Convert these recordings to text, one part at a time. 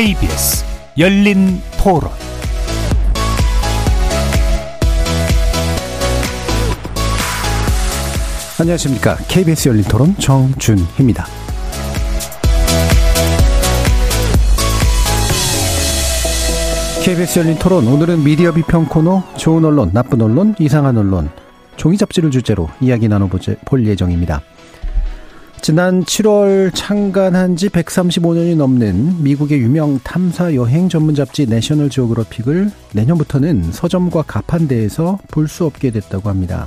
KBS 열린 토론 안녕하십니까. KBS 열린 토론 정준희입니다. KBS 열린 토론 오늘은 미디어 비평 코너 좋은 언론, 나쁜 언론, 이상한 언론 종이 잡지를 주제로 이야기 나눠볼 예정입니다. 지난 7월 창간한 지 135년이 넘는 미국의 유명 탐사 여행 전문 잡지 내셔널 지오그래픽을 내년부터는 서점과 가판대에서 볼 수 없게 됐다고 합니다.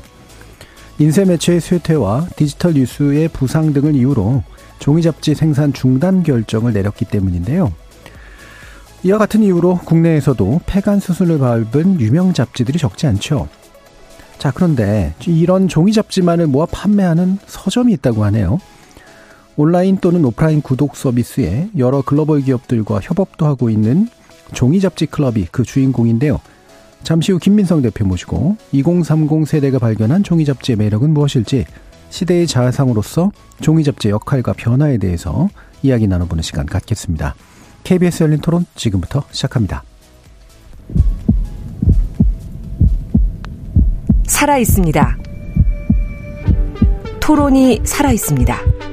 인쇄 매체의 쇠퇴와 디지털 뉴스의 부상 등을 이유로 종이 잡지 생산 중단 결정을 내렸기 때문인데요. 이와 같은 이유로 국내에서도 폐간 수순을 밟은 유명 잡지들이 적지 않죠. 자, 그런데 이런 종이 잡지만을 모아 판매하는 서점이 있다고 하네요. 온라인 또는 오프라인 구독 서비스에 여러 글로벌 기업들과 협업도 하고 있는 종이 잡지 클럽이 그 주인공인데요. 잠시 후 김민성 대표 모시고 2030 세대가 발견한 종이 잡지의 매력은 무엇일지 시대의 자아상으로서 종이 잡지의 역할과 변화에 대해서 이야기 나눠보는 시간 갖겠습니다. KBS 열린 토론 지금부터 시작합니다. 살아 있습니다. 토론이 살아 있습니다.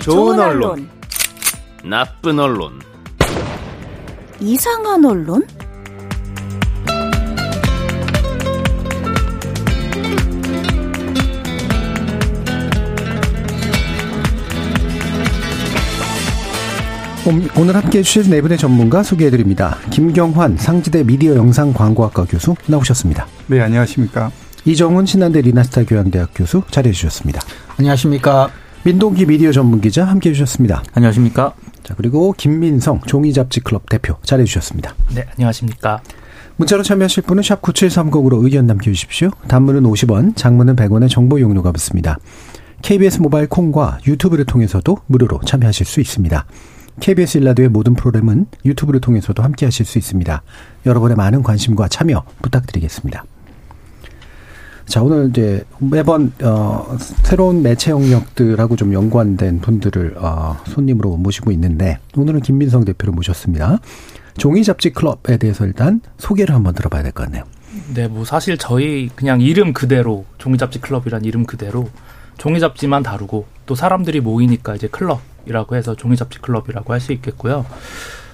좋은 언론, 나쁜 언론, 이상한 언론? 오늘 함께 해 주실 네 분의 전문가 소개해 드립니다. 김경환 상지대 미디어 영상 광고학과 교수 나오셨습니다. 네, 안녕하십니까. 이정훈 신한대 리나스타 교양대학 교수 자리해 주셨습니다. 안녕하십니까. 민동기 미디어 전문 기자 함께 해주셨습니다. 안녕하십니까. 자, 그리고 김민성 종이잡지클럽 대표 잘해주셨습니다. 네, 안녕하십니까. 문자로 참여하실 분은 샵 9730으로 의견 남겨주십시오. 단문은 50원, 장문은 100원의 정보 용료가 붙습니다. KBS 모바일 콩과 유튜브를 통해서도 무료로 참여하실 수 있습니다. KBS 일라드의 모든 프로그램은 유튜브를 통해서도 함께 하실 수 있습니다. 여러분의 많은 관심과 참여 부탁드리겠습니다. 자, 오늘 이제 매번, 어, 새로운 매체 영역들하고 좀 연관된 분들을, 어, 손님으로 모시고 있는데, 오늘은 김민성 대표를 모셨습니다. 종이 잡지 클럽에 대해서 일단 소개를 한번 들어봐야 될 것 같네요. 네, 뭐 사실 저희 그냥 이름 그대로, 종이 잡지 클럽이란 이름 그대로, 종이 잡지만 다루고, 또 사람들이 모이니까 이제 클럽이라고 해서 종이 잡지 클럽이라고 할 수 있겠고요.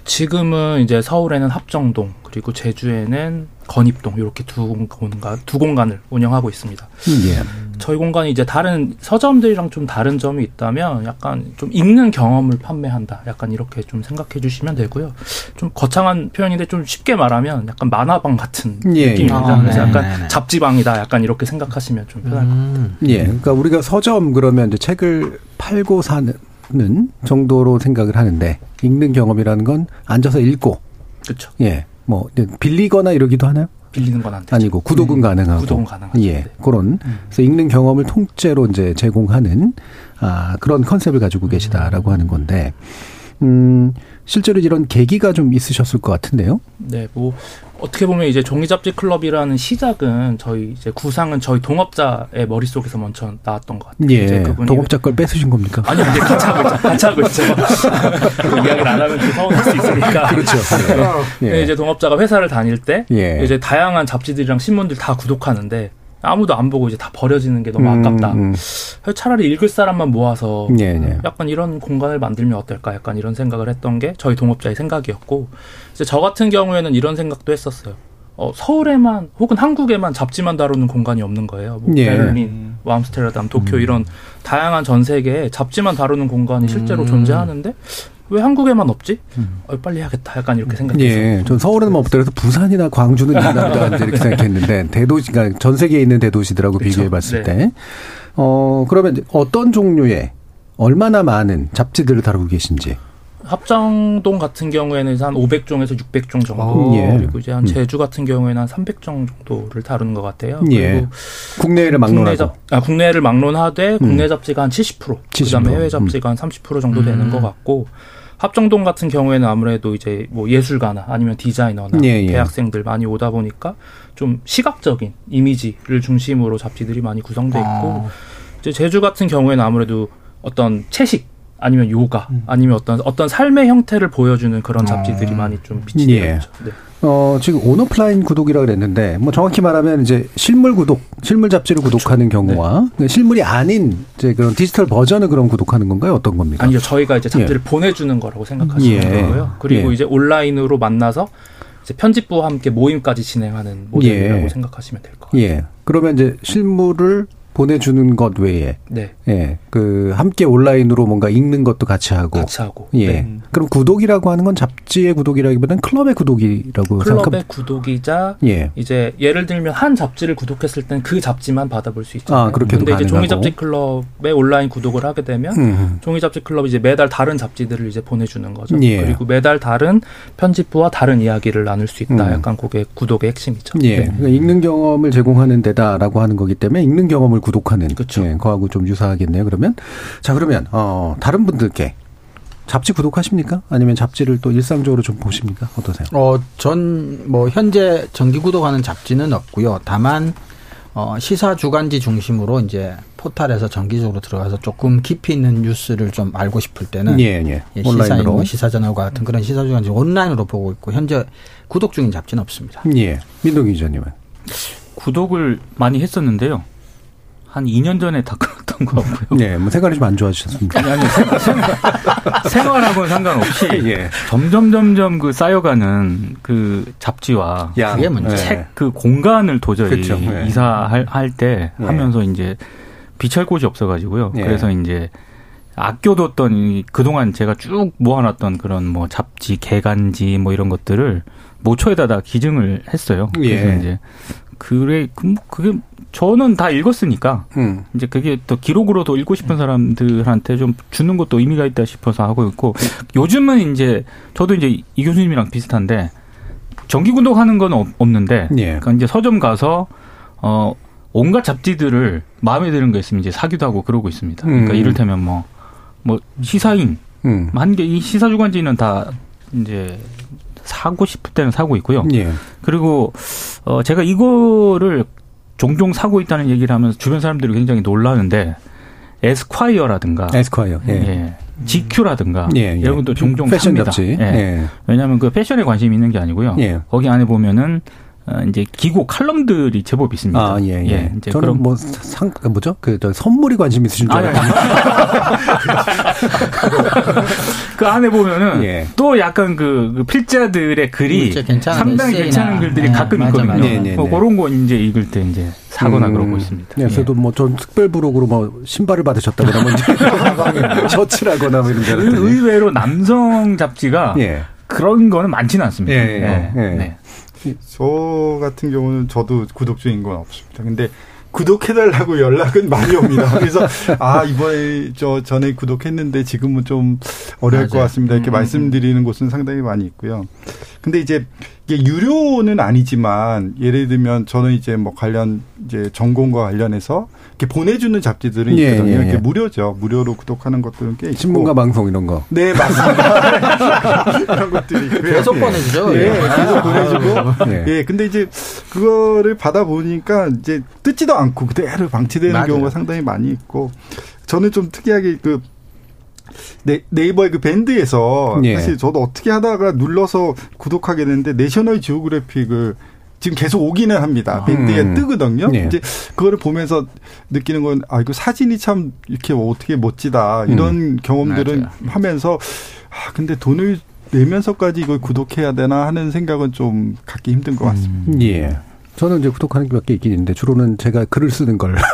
지금은 이제 서울에는 합정동 그리고 제주에는 건입동 이렇게 두 공간 두 공간을 운영하고 있습니다. 예. 저희 공간이 이제 다른 서점들이랑 좀 다른 점이 있다면 약간 좀 읽는 경험을 판매한다. 약간 이렇게 좀 생각해 주시면 되고요. 좀 거창한 표현인데 좀 쉽게 말하면 약간 만화방 같은 예. 느낌입니다. 아, 그래서 약간 네네. 잡지방이다. 약간 이렇게 생각하시면 좀 편할 것 같아요. 예. 그러니까 우리가 서점 그러면 이제 책을 팔고 사는 정도로 생각을 하는데 읽는 경험이라는 건 앉아서 읽고 그렇죠. 예. 뭐 빌리거나 이러기도 하나요? 빌리는 건. 아니고 구독은 음, 가능하고 구독은 가능하죠. 예. 네. 그런 음. 그래서 읽는 경험을 통째로 이제 제공하는 아 그런 컨셉을 가지고 계시다라고 음. 하는 건데 음 실제로 이런 계기가 좀 있으셨을 것 같은데요. 네, 뭐 어떻게 보면 이제 종이 잡지 클럽이라는 시작은 저희 이제 구상은 저희 동업자의 머릿속에서 먼저 나왔던 것 같아요. 예. 동업자 걸 뺏으신 겁니까? 아니요, 근데 같이 하고 있죠. 같이 하고 있죠. 이야기를 안 하면 좀 서운할 수 있으니까. 그렇죠. 네. 예. 이제 동업자가 회사를 다닐 때 예. 이제 다양한 잡지들이랑 신문들 다 구독하는데 아무도 안 보고 이제 다 버려지는 게 너무 음, 아깝다. 음, 음. 차라리 읽을 사람만 모아서 네, 네. 약간 이런 공간을 만들면 어떨까? 약간 이런 생각을 했던 게 저희 동업자의 생각이었고 이제 저 같은 경우에는 이런 생각도 했었어요. 어, 서울에만 혹은 한국에만 잡지만 다루는 공간이 없는 거예요. 뭐 예. 베를린, 뭐 암스테르담, 도쿄 음. 이런 다양한 전 세계에 잡지만 다루는 공간이 실제로 음. 존재하는데 왜 한국에만 없지? 음. 어, 빨리 해야겠다. 약간 이렇게 생각했어요. 예, 전 서울에는 없더라도 부산이나 광주는 있나 보다 이렇게 생각했는데 대도시, 가전 세계에 있는 대도시들하고 비교해봤을 네. 때, 어 그러면 어떤 종류의 얼마나 많은 잡지들을 다루고 계신지. 합정동 같은 경우에는 한 500종에서 600종 정도. 아, 예. 그리고 이제 한 제주 같은 경우에는 한 300종 정도를 다루는 것 같아요. 예. 그리고 국내를 국내 막론하고. 잡, 아, 국내를 막론하되 국내 잡지가 한 70%, 70%. 그다음에 해외 잡지가 한30% 정도 되는 음. 것 같고 합정동 같은 경우에는 아무래도 이제 뭐 예술가나 아니면 디자이너나 예, 예. 대학생들 많이 오다 보니까 좀 시각적인 이미지를 중심으로 잡지들이 많이 구성돼 있고 아. 이제 제주 같은 경우에는 아무래도 어떤 채식 아니면 요가 음. 아니면 어떤 어떤 삶의 형태를 보여주는 그런 잡지들이 많이 좀 빛이 예. 네. 어, 지금 온오프라인 구독이라 그랬는데, 뭐 정확히 말하면 이제 실물 구독, 실물 잡지를 구독하는 경우와 그 실물이 아닌 이제 그런 디지털 버전을 그럼 구독하는 건가요? 어떤 겁니까? 아니요, 저희가 이제 잡지를 보내 주는 거라고 생각하시면 예. 되고요. 그리고 예. 이제 온라인으로 만나서 이제 편집부와 함께 모임까지 진행하는 모델이라고 예. 생각하시면 될 것 같아요. 예. 그러면 이제 실물을 보내주는 것 외에, 네, 예, 그 함께 온라인으로 뭔가 읽는 것도 같이 하고, 같이 하고. 예. 네. 그럼 구독이라고 하는 건 잡지의 구독이라기보다는 클럽의 구독이라고 클럽의 생각. 구독이자 예. 이제 예를 들면 한 잡지를 구독했을 땐 그 잡지만 받아볼 수 있잖아요. 아, 그렇게도 근데 이제 가능하고. 종이 잡지 클럽 에 온라인 구독을 하게 되면 음. 종이 잡지 클럽이 이제 매달 다른 잡지들을 이제 보내주는 거죠. 예. 그리고 매달 다른 편집부와 다른 이야기를 나눌 수 있다. 음. 약간 그게 구독의 핵심이죠. 예. 네. 그러니까 읽는 경험을 제공하는 데다라고 하는 거기 때문에 읽는 경험을 구독하는. 그쵸. 예, 거하고 좀 유사하겠네요. 그러면. 자, 그러면, 어, 다른 분들께 잡지 구독하십니까? 아니면 잡지를 또 일상적으로 좀 보십니까? 어떠세요? 어, 전 뭐 현재 정기 구독하는 잡지는 없고요. 다만 어, 시사 주간지 중심으로 이제 포탈에서 정기적으로 들어가서 조금 깊이 있는 뉴스를 좀 알고 싶을 때는 예, 예. 예, 온라인으로. 시사인, 뭐 시사저널과 같은 그런 시사 주간지 온라인으로 보고 있고 현재 구독 중인 잡지는 없습니다. 예. 민동기 기자님은. 구독을 많이 했었는데요. 한 2년 전에 다 끊었던 것 같고요. 예, 뭐 생활이 좀 안 좋아지셨습니까? 아니, 아니, 생- 생활, 생활 하고는 상관없이 예. 점점 점점 그 쌓여가는 그 잡지와 그게 문제. 예. 책그 공간을 도저히 그쵸, 예. 이사할 할때 예. 하면서 이제 비찰 곳이 없어가지고요. 예. 그래서 이제 아껴뒀던 이 그동안 제가 쭉 모아놨던 그런 뭐 잡지, 개간지 뭐 이런 것들을 모초에다 다 기증을 했어요. 그래서 예. 이제 그래 그뭐 그게 저는 다 읽었으니까 음. 이제 그게 또 기록으로도 읽고 싶은 사람들한테 좀 주는 것도 의미가 있다 싶어서 하고 있고 요즘은 이제 저도 이제 이 교수님이랑 비슷한데 정기 구독하는 건 없- 없는데 예. 그러니까 이제 서점 가서 어 온갖 잡지들을 마음에 드는 거 있으면 이제 사기도 하고 그러고 있습니다. 그러니까 음. 이를테면 뭐뭐 시사인 음. 한개 이 시사 주간지는 다 이제 사고 싶을 때는 사고 있고요. 예. 그리고 어 제가 이거를 종종 사고 있다는 얘기를 하면서 주변 사람들이 굉장히 놀라는데 에스콰이어라든가 에스콰이어. 예. 예. GQ라든가 예, 예. 이런 것도 종종 패션 삽니다. 예. 예. 왜냐하면 그 패션에 관심 이 있는 게 아니고요. 예. 거기 안에 보면은 어, 이제 기고 칼럼들이 제법 있습니다. 아, 예, 예. 이제 저는 그럼 뭐 상, 그 뭐죠? 그, 저 선물이 관심 있으신 줄 아니, 알았는데. 그 안에 보면은 예. 또 약간 그, 그 필자들의 글이 괜찮은 상당히 에세이나. 괜찮은 글들이 네, 가끔 맞아, 있거든요. 맞아. 네, 네, 뭐 네. 그런 거 이제 읽을 때 이제 사거나 음, 그러고 있습니다. 네, 예. 저도 뭐 전 특별 부록으로 뭐 신발을 받으셨다거나 뭐 이제 셔츠라거나 뭐 이런 줄 알았더니. 의외로 남성 잡지가 예. 그런 거는 많지는 않습니다. 예, 예, 예. 네. 저 같은 경우는 저도 구독 중인 건 없습니다. 근데 구독해달라고 연락은 많이 옵니다. 그래서 아 이번에 저 전에 구독했는데 지금은 좀 어려울 맞아요. 것 같습니다. 이렇게 음, 말씀드리는 곳은 상당히 많이 있고요. 근데 이제 이게 유료는 아니지만 예를 들면 저는 이제 뭐 관련 이제 전공과 관련해서 이렇게 보내주는 잡지들은 예, 있거든요. 예, 예. 이렇게 무료죠. 무료로 구독하는 것들은 꽤 있고. 신문과 방송 이런 거. 네 맞습니다. 그런 것들이 있고요. 계속 예. 보내주죠. 예, 예. 계속 보내주고. 예. 예, 근데 이제 그거를 받아 보니까 이제 뜯지도 않고 그대로 방치되는 맞아요. 경우가 상당히 많이 있고 저는 좀 특이하게 그 네, 네이버의 그 밴드에서 예. 사실 저도 어떻게 하다가 눌러서 구독하게 됐는데 내셔널 지오그래픽을 지금 계속 오기는 합니다. 밴드에 음. 뜨거든요. 예. 이제 그거를 보면서 느끼는 건 아 이거 사진이 참 이렇게 어떻게 멋지다 이런 경험들은 맞아요. 하면서 아 근데 돈을 내면서까지 이걸 구독해야 되나 하는 생각은 좀 갖기 힘든 것 같습니다. 예. 저는 이제 구독하는 게 몇 개 있긴 있는데 주로는 제가 글을 쓰는 걸.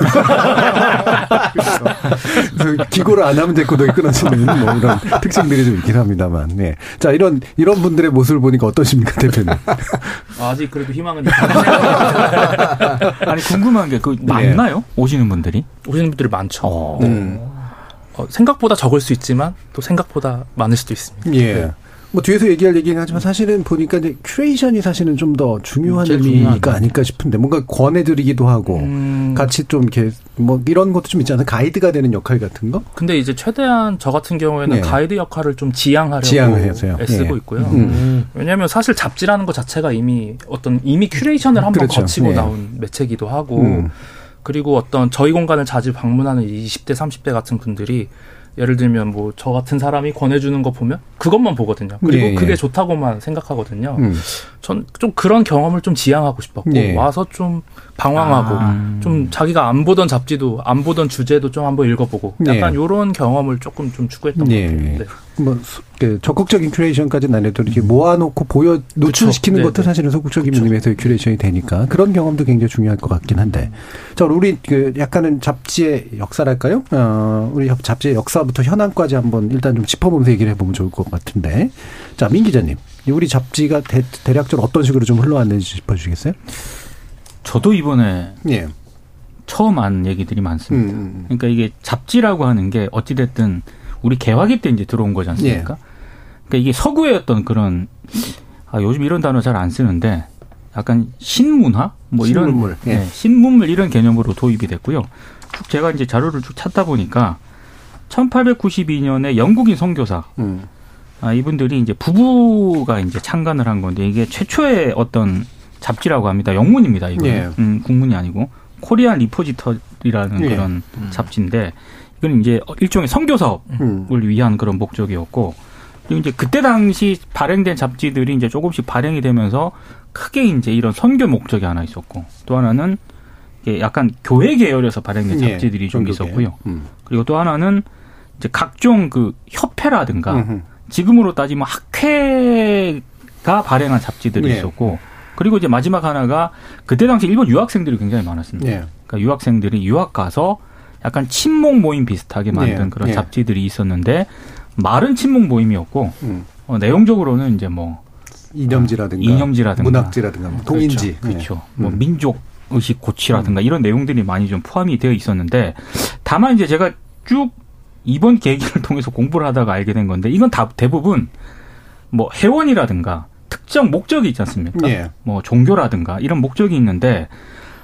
그래서 기고를 안 하면 제 구독이 끊어지는 뭐 이런 특징들이 좀 있긴 합니다만. 예. 자, 이런, 이런 분들의 모습을 보니까 어떠십니까, 대표님? 아직 그래도 희망은 있다. 아니 궁금한 게 그 예. 맞나요? 오시는 분들이? 오시는 분들이 많죠. 어. 네. 음. 어, 생각보다 적을 수 있지만 또 생각보다 많을 수도 있습니다. 예. 네. 뭐 뒤에서 얘기할 얘기는 하지만 사실은 보니까 이제 큐레이션이 사실은 좀 더 중요한 의미가. 아닐까 싶은데 뭔가 권해드리기도 하고 음, 같이 좀 이렇게 뭐 이런 것도 좀 있잖아요. 가이드가 되는 역할 같은 거. 근데 이제 최대한 저 같은 경우에는 네. 가이드 역할을 좀 지양하려고 지양해서요. 애쓰고 예. 있고요. 음. 왜냐하면 사실 잡지라는 것 자체가 이미 어떤 이미 큐레이션을 한번 그렇죠. 거치고 예. 나온 매체기도 하고 음. 그리고 어떤 저희 공간을 자주 방문하는 20대, 30대 같은 분들이 예를 들면 뭐 저 같은 사람이 권해주는 거 보면 그것만 보거든요. 그리고 예, 예. 그게 좋다고만 생각하거든요. 음. 전 좀 그런 경험을 좀 지양하고 싶었고 예. 와서 좀 방황하고 아. 좀 자기가 안 보던 잡지도 안 보던 주제도 좀 한번 읽어보고 약간 예. 요런 경험을 조금 좀 추구했던 예. 것 같아요. 네. 뭐 적극적인 큐레이션까지는 안 해도 이렇게 모아놓고 보여 노출시키는 그쵸. 것도 네, 네. 사실은 소극적인 의미에서의 큐레이션이 되니까 그런 경험도 굉장히 중요할 것 같긴 한데 자 우리 그 약간은 잡지의 역사랄까요? 어 우리 잡지의 역사부터 현황까지 한번 일단 좀 짚어보면서 얘기를 해보면 좋을 것 같은데 자 민 기자님 우리 잡지가 대, 대략적으로 어떤 식으로 좀 흘러왔는지 짚어주시겠어요? 저도 이번에 예. 처음 안 얘기들이 많습니다. 음. 그러니까 이게 잡지라고 하는 게 어찌됐든 우리 개화기 때 이제 들어온 거지 않습니까? 그러니까 이게 서구의 어떤 그런 아, 요즘 이런 단어 잘 안 쓰는데 약간 신문화 뭐 이런 신문물, 예. 네, 신문물 이런 개념으로 도입이 됐고요. 쭉 제가 이제 자료를 쭉 찾다 보니까 1892년에 영국인 선교사 음. 아, 이분들이 이제 부부가 이제 창간을 한 건데 이게 최초의 어떤 잡지라고 합니다. 영문입니다. 이거 예. 음, 국문이 아니고 코리안 리포지터리라는 예. 그런 잡지인데 이건 이제 일종의 선교 사업을 음. 위한 그런 목적이었고 그리고 이제 그때 당시 발행된 잡지들이 이제 조금씩 발행이 되면서 크게 이제 이런 선교 목적이 하나 있었고 또 하나는 약간 교회 계열에서 발행된 예. 잡지들이 좀 종교계. 있었고요. 음. 그리고 또 하나는 이제 각종 그 협회라든가. 지금으로 따지면 학회가 발행한 잡지들이 예. 있었고 그리고 이제 마지막 하나가 그때 당시 일본 유학생들이 굉장히 많았습니다. 예. 그러니까 유학생들이 유학 가서 약간 친목 모임 비슷하게 만든 예. 그런 예. 잡지들이 있었는데 말은 친목 모임이었고 음. 어, 내용적으로는 이제 뭐 이념지라든가 이념지라든가 문학지라든가 뭐 동인지 그렇죠. 예. 뭐 음. 민족 의식 고취라든가 이런 내용들이 많이 좀 포함이 되어 있었는데 다만 이제 제가 쭉 이번 계기를 통해서 공부를 하다가 알게 된 건데 이건 다 대부분 뭐 회원이라든가 특정 목적이 있지 않습니까? 예. 뭐 종교라든가 이런 목적이 있는데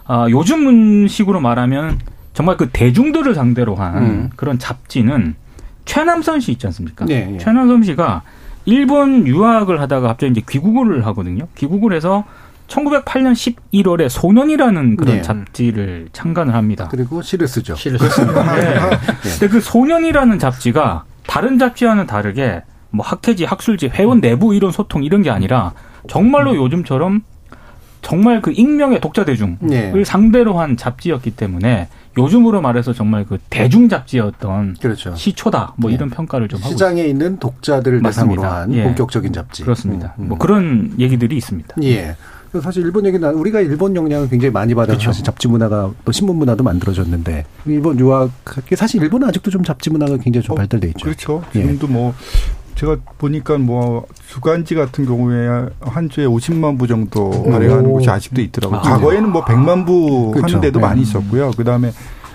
아, 요즘 식으로 말하면 정말 그 대중들을 상대로 한 음. 그런 잡지는 최남선 씨 있지 않습니까? 예, 예. 최남선 씨가 일본 유학을 하다가 갑자기 이제 귀국을 하거든요. 귀국을 해서 1908년 11월에 소년이라는 그런 예. 잡지를 창간을 합니다. 그리고 시를 쓰죠. 시를 썼습니다. 네. 근데 그 소년이라는 잡지가 다른 잡지와는 다르게 뭐 학회지, 학술지, 회원 내부 이런 소통 이런 게 아니라 정말로 요즘처럼 정말 그 익명의 독자 대중을 예. 상대로 한 잡지였기 때문에 요즘으로 말해서 정말 그 대중 잡지였던 그렇죠. 시초다 뭐 예. 이런 평가를 좀 하고 시장에 있는 독자들을 맞습니다. 대상으로 한 예. 본격적인 잡지. 그렇습니다. 음, 음. 뭐 그런 얘기들이 있습니다. 예. 그래서 사실 일본 얘기는 우리가 일본 영향을 굉장히 많이 받아서 그렇죠. 사실 잡지 문화가 또 신문 문화도 만들어졌는데 일본 유학 사실 일본은 아직도 좀 잡지 문화가 굉장히 좀 어, 발달돼 있죠. 그렇죠. 예. 지금도 뭐 제가 보니까 뭐 주간지 같은 경우에 한 주에 50만 부 정도 발행하는 오. 곳이 아직도 있더라고요. 아, 과거에는 뭐 100만 부 그렇죠. 하는 데도 네. 많이 있었고요. 그다음에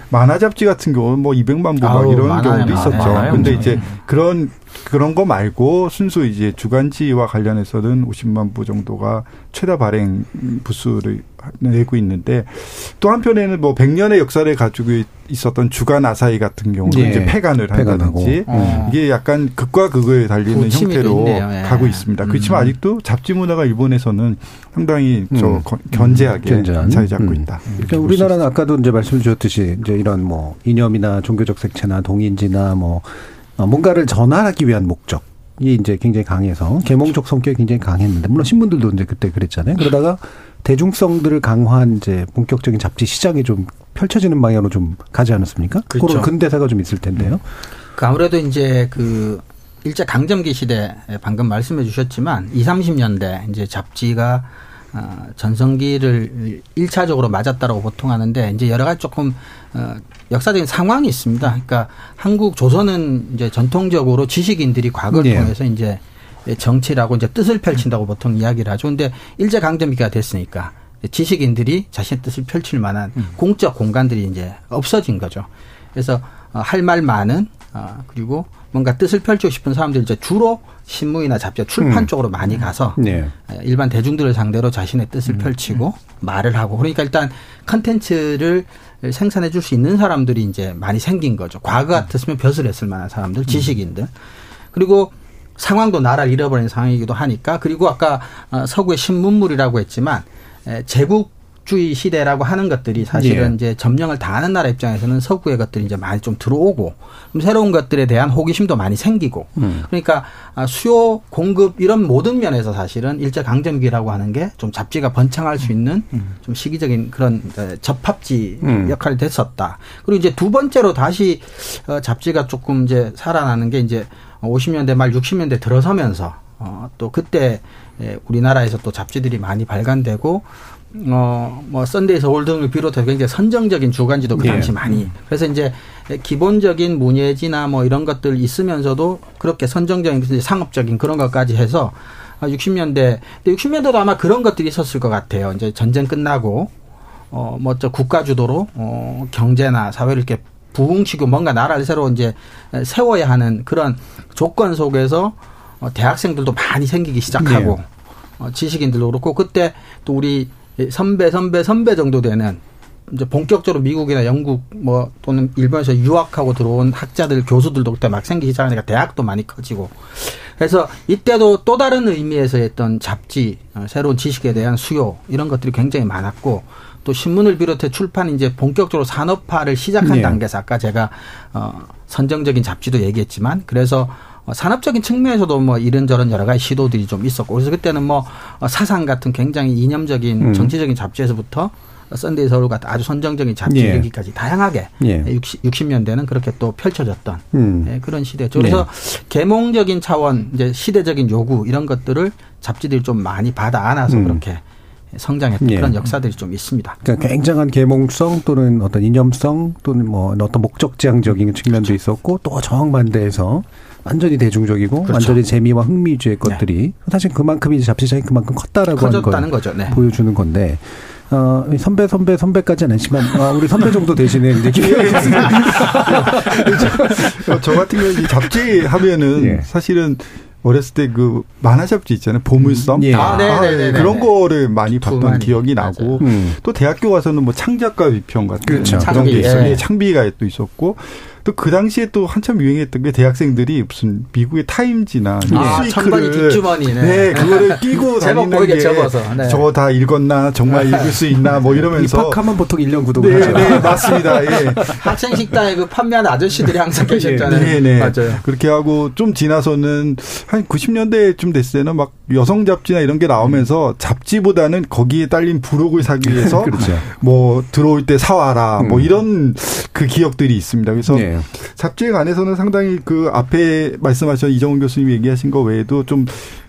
만화 잡지 같은 경우는 뭐 200만 부막 아우, 이런 많아요, 경우도 있었죠. 많아요. 근데 엄청. 이제 그런 그런 거 말고 순수 이제 주간지와 관련해서는 50만 부 정도가 최다 발행 부수를 내고 있는데 또 한편에는 뭐 100년의 역사를 가지고 있었던 주간 아사히 같은 경우는 예. 이제 폐간을. 한다든지 어. 이게 약간 극과 극을 달리는 형태로. 예. 가고 있습니다. 그렇지만 음. 아직도 잡지 문화가 일본에서는 상당히 저 음. 건- 견제하게 견제한. 자리 잡고 음. 있다. 그러니까 우리나라는 아까도 이제 말씀 주셨듯이 이제 이런 뭐 이념이나 종교적 색채나 동인지나 뭐 어, 뭔가를 전하기 위한 목적 이 이제 굉장히 강해서 계몽적 성격이 굉장히 강했는데 물론 신문들도 이제 그때 그랬잖아요. 그러다가 대중성들을 강화한 이제 본격적인 잡지 시장이 좀 펼쳐지는 방향으로 좀 가지 않았습니까? 그렇죠. 그런 근대사가 좀 있을 텐데요. 그 아무래도 이제 그 일제 강점기 시대 방금 말씀해 주셨지만 20, 30년대 이제 잡지가 어, 전성기를 일차적으로 맞았다라고 보통 하는데 이제 여러 가지 조금 어, 역사적인 상황이 있습니다. 그러니까 한국 조선은 이제 전통적으로 지식인들이 과거를 예. 통해서 이제 정치라고 이제 뜻을 펼친다고 보통 이야기를 하죠. 근데 일제 강점기가 됐으니까 지식인들이 자신의 뜻을 펼칠 만한 공적 공간들이 이제 없어진 거죠. 그래서 어, 할말 많은 아, 그리고 뭔가 뜻을 펼치고 싶은 사람들이 이제 주로 신문이나 잡지 출판 음. 쪽으로 많이 가서 네. 일반 대중들을 상대로 자신의 뜻을 펼치고 말을 하고 그러니까 일단 컨텐츠를 생산해 줄 수 있는 사람들이 이제 많이 생긴 거죠. 과거 같았으면 벼슬 했을 만한 사람들, 지식인들. 그리고 상황도 나라를 잃어버린 상황이기도 하니까 그리고 아까 어, 서구의 신문물이라고 했지만 에, 제국 주의 시대라고 하는 것들이 사실은 예. 이제 점령을 당하는 나라 입장에서는 서구의 것들이 이제 많이 좀 들어오고 새로운 것들에 대한 호기심도 많이 생기고 그러니까 아, 수요 공급 이런 모든 면에서 사실은 일제 강점기라고 하는 게 좀 잡지가 번창할 수 있는 좀 시기적인 그런 에, 접합지 음. 역할이 됐었다. 그리고 이제 두 번째로 다시 어, 잡지가 조금 이제 살아나는 게 이제 50년대 말 60년대 들어서면서 어, 또 그때 에, 우리나라에서 또 잡지들이 많이 발간되고 어, 뭐, 썬데이 서울 등을 비롯해서 굉장히 선정적인 주간지도 그 예. 당시 많이. 그래서 이제 기본적인 문예지나 뭐 이런 것들 있으면서도 그렇게 선정적인 상업적인 그런 것까지 해서 60년대, 60년대도 아마 그런 것들이 있었을 것 같아요. 이제 전쟁 끝나고, 어, 뭐, 저 국가 주도로, 어, 경제나 사회를 이렇게 부흥시키고 뭔가 나라를 새로 이제 세워야 하는 그런 조건 속에서 어, 대학생들도 많이 생기기 시작하고, 네. 어, 지식인들도 그렇고, 그때 또 우리 선배, 선배, 선배 정도 되는 이제 본격적으로 미국이나 영국 뭐 또는 일본에서 유학하고 들어온 학자들, 교수들도 그때 막 생기기 시작하니까 대학도 많이 커지고. 그래서 이때도 또 다른 의미에서 했던 잡지, 어, 새로운 지식에 대한 수요, 이런 것들이 굉장히 많았고, 또 신문을 비롯해 출판이 이제 본격적으로 산업화를 시작한 네. 단계에서 아까 제가 어 선정적인 잡지도 얘기했지만 그래서 어, 산업적인 측면에서도 뭐 이런저런 여러 가지 시도들이 좀 있었고 그래서 그때는 뭐 어, 사상 같은 굉장히 이념적인 음. 정치적인 잡지에서부터 썬데이 서울 같은 아주 선정적인 잡지 예. 여기까지 다양하게 예. 60, 60년대는 그렇게 또 펼쳐졌던 음. 예, 그런 시대죠. 그래서 계몽적인 차원, 이제 시대적인 요구 이런 것들을 잡지들이 좀 많이 받아 안아서 음. 그렇게 성장했던 예. 그런 역사들이 좀 있습니다. 그러니까 굉장한 계몽성 또는 어떤 이념성 또는 뭐 어떤 목적지향적인 측면도 있었고 또 정반대에서 완전히 대중적이고 그렇죠. 완전히 재미와 흥미 위주의 것들이 사실 그만큼 이제 잡지장이 그만큼 컸다라고 커졌다는 거죠. 네. 보여주는 건데 어, 선배 선배 선배까지는 아니지만 아, 우리 선배 정도 되시는 이제 교수님. 어, 저 같은 경우는 이 잡지 하면은 예. 사실은 어렸을 때 그 만화 잡지 있잖아요. 보물섬. 예. 아, 네, 네, 네, 네. 그런 거를 많이 봤던. 기억이 나고 음. 또 대학교 가서는 뭐 창작가 비평 같은 그렇죠. 그런 게 창비, 있어요. 예. 예, 창비가 또 있었고 또 그 당시에 또 한참 유행했던 게 대학생들이 무슨 미국의 타임지나 아, 뉴스위크를 뒷주머니네. 네, 그거를 끼고 다니는 게 적어서, 네. 저거 다 읽었나 정말 읽을 수 있나 뭐 이러면서 입학하면 보통 1년 구독을 네, 하죠. 네, 맞습니다. 예. 학생 식당에 그 판매하는 아저씨들이 항상 계셨잖아요. 네, 네. 맞아요. 그렇게 하고 좀 지나서는 한 90년대쯤 됐을 때는 막 여성 잡지나 이런 게 나오면서 잡지보다는 거기에 딸린 부록을 사기 위해서 그렇죠. 뭐 들어올 때 사와라 뭐 음. 이런 그 기억들이 있습니다. 그래서 네. 잡지에 관해서는 상당히 그 앞에 말씀하신 이정훈 교수님 얘기하신 거 외에도 좀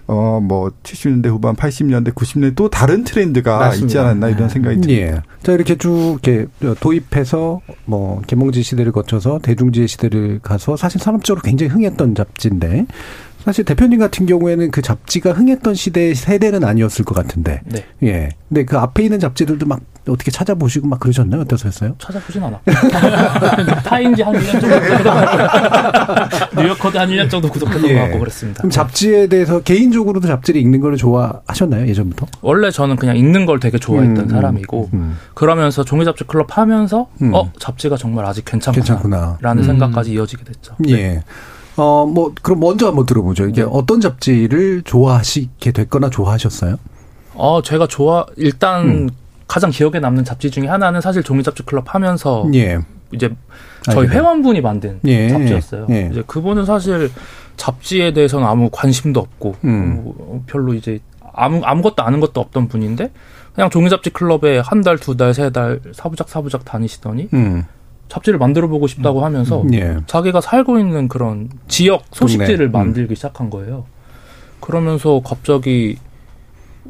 어, 뭐, 70년대 후반, 80년대, 90년대 또 다른 트렌드가 맞습니다. 있지 않았나 이런 네. 생각이 듭니다. 예. 자, 이렇게 쭉 이렇게 도입해서 뭐 계몽지 시대를 거쳐서 대중지의 시대를 가서 사실 산업적으로 굉장히 흥했던 잡지인데 사실 대표님 같은 경우에는 그 잡지가 흥했던 시대 세대는 아니었을 것 같은데. 네. 예. 근데 그 앞에 있는 잡지들도 막 어떻게 찾아보시고 막 그러셨나요? 어떠셨어요? 찾아보진 않아. 타임지 한 1년 정도 구독 뉴요커도 한 1년 정도 구독했던 예. 것 같고 그랬습니다. 그럼 잡지에 대해서 개인적으로도 잡지를 읽는 걸 좋아하셨나요? 예전부터? 원래 저는 그냥 읽는 걸 되게 좋아했던 음, 사람이고 음. 그러면서 종이 잡지 클럽 하면서 음. 어 잡지가 정말 아직 괜찮구나, 괜찮구나. 라는 음. 생각까지 이어지게 됐죠. 예. 어, 뭐, 그럼 먼저 한번 들어보죠. 이게 어떤 잡지를 좋아하시게 됐거나 좋아하셨어요? 어 제가 좋아 일단 음. 가장 기억에 남는 잡지 중에 하나는 사실 종이잡지 클럽 하면서 예. 이제 저희. 회원분이 만든 예. 잡지였어요. 예. 이제 그분은 사실 잡지에 대해서는 아무 관심도 없고 음. 어, 별로 이제 아무 아무것도 아는 것도 없던 분인데 그냥 종이잡지 클럽에 한 달, 두 달, 세 달 사부작 사부작 다니시더니 음. 잡지를 만들어 보고 싶다고 하면서 예. 자기가 살고 있는 그런 지역 소식지를 동네. 음. 만들기 시작한 거예요. 그러면서 갑자기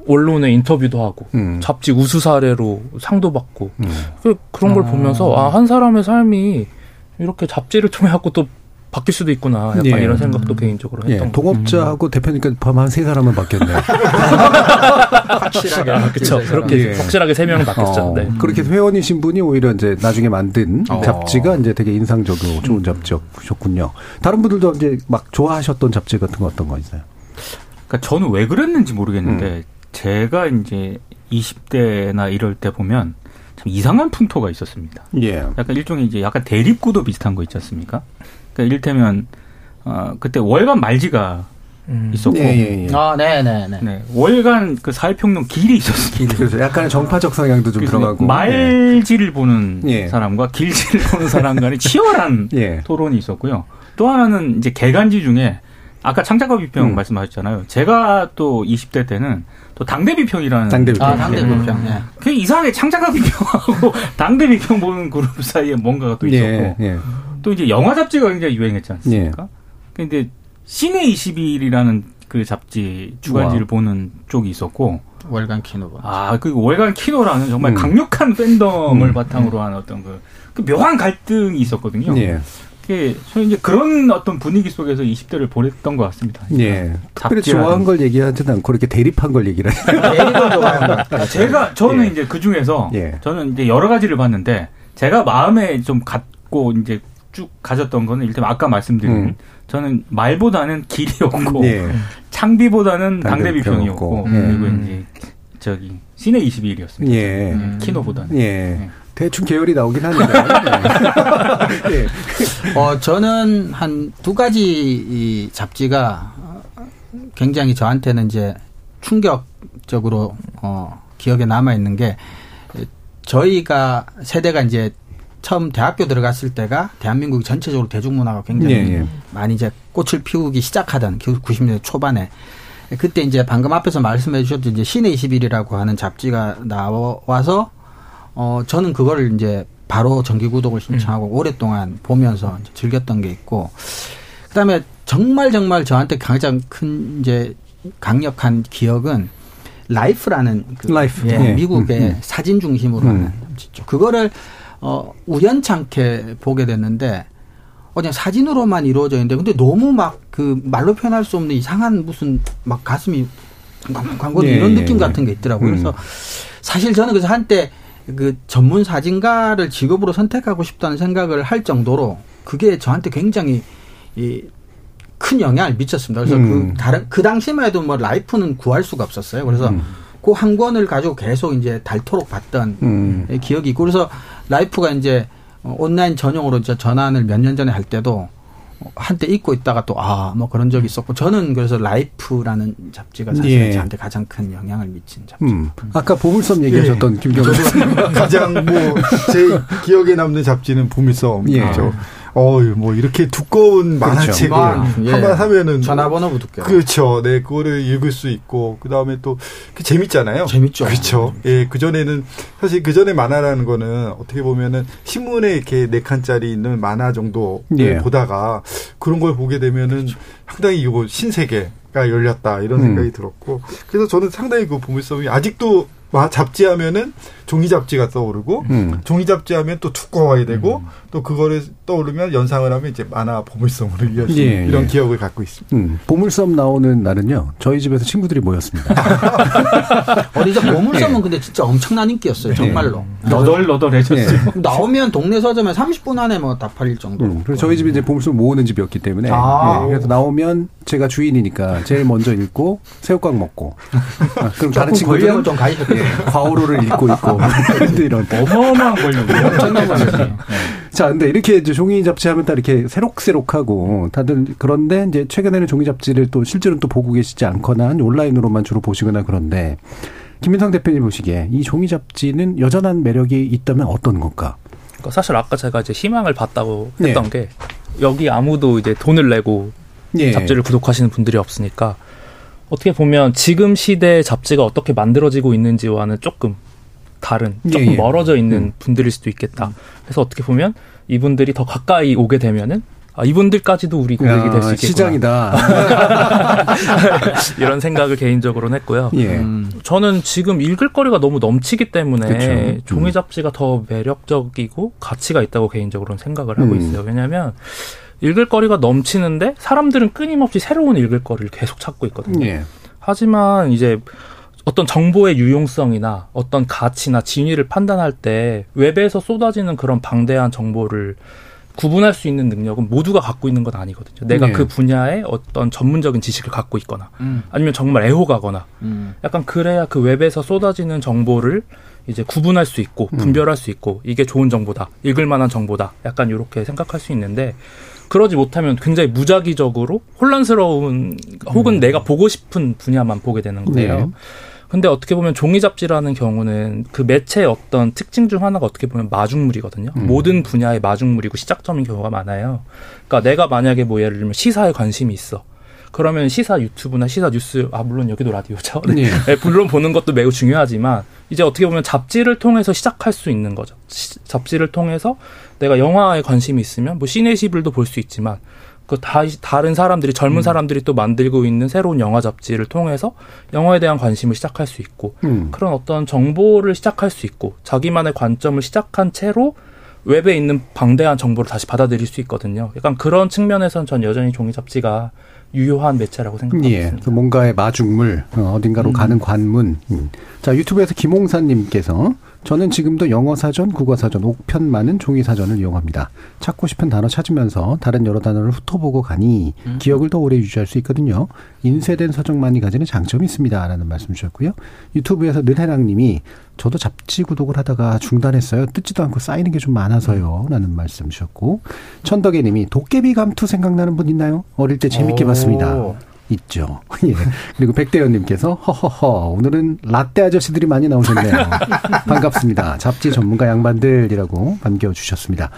언론에 인터뷰도 하고 음. 잡지 우수 사례로 상도 받고 음. 그- 그런 걸 보면서 아 한 사람의 삶이 이렇게 잡지를 통해 갖고 또 바뀔 수도 있구나. 약간 예. 이런 생각도 개인적으로 예, 했던 것 동업자하고 대표니까 포함한 세 사람은 바뀌었네요. 확실하게. 아, 그렇죠. 그렇게 예. 확실하게 세 명이 바뀌었죠. 어, 네. 그렇게 회원이신 분이 오히려 이제 나중에 만든 어. 잡지가 이제 되게 인상적이고 좋은 잡지였군요. 다른 분들도 이제 막 좋아하셨던 잡지 같은 거 어떤 거 있어요? 그러니까 저는 왜 그랬는지 모르겠는데 음. 제가 이제 20대나 이럴 때 보면 참 이상한 풍토가 있었습니다. 예. 약간 일종의 이제 약간 대립구도 비슷한 거 있지 않습니까? 그러니까 이를테면 어 그때 월간 말지가 음. 있었고 예, 예, 예. 아, 네 네 네. 네, 월간 그 사회평론 길이 있었습니다. 그래서 약간의 정파적 성향도 좀 들어가고. 말지를 보는 예. 사람과 길지를 보는 사람 간의 치열한 예. 토론이 있었고요. 또 하나는 이제 개간지 중에 아까 창작가 비평 음. 말씀하셨잖아요. 제가 또 20대 때는 또 당대 비평이라는 당대 비평. 아, 당대 네. 비평. 예. 그 이상하게 창작과 비평하고 당대 비평 보는 그룹 사이에 뭔가가 또 있었고 예, 예. 또 이제 영화 잡지가 굉장히 유행했지 않습니까? 근데 씨네21이라는 그 잡지 주간지를 우와. 보는 쪽이 있었고 월간 키노파. 아, 그 월간 키노라는 정말 음. 강력한 팬덤을 음. 바탕으로 한 어떤 그, 그 묘한 갈등이 있었거든요. 예. 그게 저는 이제 그런 어떤 분위기 속에서 20대를 보냈던 것 같습니다. 예. 특별히. 좋아한 걸 얘기하지는 않고 이렇게 대립한 걸 얘기를 거. 제가 저는 예. 이제 그 중에서 예. 저는 이제 여러 가지를 봤는데 제가 마음에 좀 갖고 이제 쭉 가졌던 거는 일단 아까 말씀드린 음. 저는 말보다는 길이었고 예. 창비보다는 당대 당대 비평이었고 비평이었고. 그리고 음. 이제 저기 시내 21이었습니다. 예. 음. 키노보다는. 예. 네. 대충 계열이 나오긴 하는데. 예. 예. 어, 저는 한 두 가지 이 잡지가 어, 굉장히 저한테는 이제 충격적으로 어, 기억에 남아 있는 게 저희가 세대가 이제 처음 대학교 들어갔을 때가 대한민국이 전체적으로 대중문화가 굉장히 예, 예. 많이 이제 꽃을 피우기 시작하던 90년대 초반에 그때 이제 방금 앞에서 말씀해 주셨듯이 이제 시내 21이라고 하는 잡지가 나와서 어 저는 그거를 이제 바로 정기 구독을 신청하고 오랫동안 보면서 즐겼던 게 있고 그다음에 정말 정말 저한테 가장 큰 이제 강력한 기억은 라이프라는 그 라이프. 예, 예. 미국의 음, 음. 사진 중심으로 하는 잡지죠. 그거를 어 우연찮게 보게 됐는데 어, 그냥 사진으로만 이루어져 있는데 근데 너무 막 그 말로 표현할 수 없는 이상한 무슨 막 가슴이 광고 예, 이런 예, 느낌 예. 같은 게 있더라고요. 음. 그래서 사실 저는 그래서 한때 그 전문 사진가를 직업으로 선택하고 싶다는 생각을 할 정도로 그게 저한테 굉장히 이 큰 영향을 미쳤습니다. 그래서 음. 그 다른 그 당시만 해도 뭐 라이프는 구할 수가 없었어요. 그래서 음. 그 한 권을 가지고 계속 이제 닳도록 봤던 음. 예, 기억이 있고 그래서 라이프가 이제 어, 온라인 전용으로 이제 전환을 몇 년 전에 할 때도 어, 한때 잊고 있다가 또 아 뭐 그런 적이 있었고 저는 그래서 라이프라는 잡지가 사실 예. 저한테 가장 큰 영향을 미친 잡지. 음. 아까 보물섬 얘기하셨던 김경호 가장 뭐 제 기억에 남는 잡지는 보물섬이죠. 어유 뭐 이렇게 두꺼운 만화책을 아, 예. 한번 하면은 전화번호부 두께요. 그렇죠. 네, 그거를 읽을 수 있고 그 다음에 또그 재밌잖아요. 재밌죠. 그렇죠. 예, 그 전에는 사실 그 전에 만화라는 거는 어떻게 보면은 신문에 이렇게 네 칸짜리 있는 만화 정도 예. 보다가 그런 걸 보게 되면은 상당히 이거 신세계가 열렸다 이런 음. 생각이 들었고 그래서 저는 상당히 그 보물섬이 아직도 마- 잡지 하면은 종이 잡지가 떠오르고 음. 종이 잡지 하면 또 두꺼워야 되고 또 그거를 떠오르면 연상을 하면 이제 만화 보물섬으로 이어지는 예, 이런 예. 기억을 갖고 있습니다. 음. 보물섬 나오는 날은요. 저희 집에서 친구들이 모였습니다. 어디서 보물섬은 근데 진짜 엄청난 인기였어요. 정말로. 너덜너덜해졌어요. 예. 나오면 동네 서점에 30분 안에 뭐 다 팔릴 정도로. 음, 그래서 저희 집이 이제 보물섬 모으는 집이었기 때문에 아. 예, 그래서 나오면 제가 주인이니까 제일 먼저 읽고 새우깡 먹고 아, 그럼 다른 친구들은 좀 가지셨겠어요. 과오로를 읽고 있고 이런 어마어마한 권력이에요. 엄청난 권력이에요. 자, 근데 이렇게 이제 종이 잡지 하면 딱 이렇게 새록새록하고 다들 그런데 이제 최근에는 종이 잡지를 또 실제로 또 보고 계시지 않거나 온라인으로만 주로 보시거나 그런데 김민상 대표님 보시기에 이 종이 잡지는 여전한 매력이 있다면 어떤 건가? 그러니까 사실 아까 제가 이제 희망을 봤다고 네. 했던 게 여기 아무도 이제 돈을 내고 예. 잡지를 구독하시는 분들이 없으니까 어떻게 보면 지금 시대 잡지가 어떻게 만들어지고 있는지와는 조금 다른 예, 조금 예. 멀어져 있는 음. 분들일 수도 있겠다. 그래서 어떻게 보면 이분들이 더 가까이 오게 되면은 아, 이분들까지도 우리 고객이 될수 야, 있겠구나. 시장이다. 이런 생각을 개인적으로는 했고요. 예. 음. 저는 지금 읽을 거리가 너무 넘치기 때문에 그쵸. 음. 종이 잡지가 더 매력적이고 가치가 있다고 개인적으로는 생각을 하고 음. 있어요. 왜냐하면 읽을 거리가 넘치는데 사람들은 끊임없이 새로운 읽을 거리를 계속 찾고 있거든요. 예. 하지만 이제 어떤 정보의 유용성이나 어떤 가치나 진위를 판단할 때 웹에서 쏟아지는 그런 방대한 정보를 구분할 수 있는 능력은 모두가 갖고 있는 건 아니거든요. 내가 네. 그 분야에 어떤 전문적인 지식을 갖고 있거나 음. 아니면 정말 애호가거나 음. 약간 그래야 그 웹에서 쏟아지는 정보를 이제 구분할 수 있고 분별할 수 있고 이게 좋은 정보다 읽을 만한 정보다 약간 이렇게 생각할 수 있는데 그러지 못하면 굉장히 무작위적으로 혼란스러운 혹은 내가 보고 싶은 분야만 보게 되는 거예요. 네. 근데 어떻게 보면 종이 잡지라는 경우는 그 매체의 어떤 특징 중 하나가 어떻게 보면 마중물이거든요. 음. 모든 분야의 마중물이고 시작점인 경우가 많아요. 그러니까 내가 만약에 뭐 예를 들면 시사에 관심이 있어. 그러면 시사 유튜브나 시사 뉴스 아 물론 여기도 라디오죠. 예. 네, 물론 보는 것도 매우 중요하지만 이제 어떻게 보면 잡지를 통해서 시작할 수 있는 거죠. 시- 잡지를 통해서 내가 영화에 관심이 있으면 뭐 시네시블도 볼 수 있지만 그 다, 다른 사람들이 젊은 사람들이 또 만들고 있는 새로운 영화 잡지를 통해서 영화에 대한 관심을 시작할 수 있고 음. 그런 어떤 정보를 시작할 수 있고 자기만의 관점을 시작한 채로 웹에 있는 방대한 정보를 다시 받아들일 수 있거든요. 약간 그런 측면에서는 전 여전히 종이 잡지가 유효한 매체라고 생각하고 예. 그 뭔가의 마중물, 어, 어딘가로 가는 관문. 음. 자, 유튜브에서 김홍사님께서 저는 지금도 영어 사전, 국어 사전, 옥편 많은 종이 사전을 이용합니다. 찾고 싶은 단어 찾으면서 다른 여러 단어를 훑어보고 가니 기억을 더 오래 유지할 수 있거든요. 인쇄된 서적만이 가지는 장점이 있습니다라는 말씀 주셨고요. 유튜브에서 늘해랑님이 저도 잡지 구독을 하다가 중단했어요. 뜯지도 않고 쌓이는 게 좀 많아서요 라는 말씀 주셨고 천덕애님이 도깨비 감투 생각나는 분 있나요? 어릴 때 재밌게 오. 봤습니다. 있죠. 예. 그리고 백대현님께서 허허허 오늘은 라떼 아저씨들이 많이 나오셨네요. 반갑습니다. 잡지 전문가 양반들이라고 반겨주셨습니다.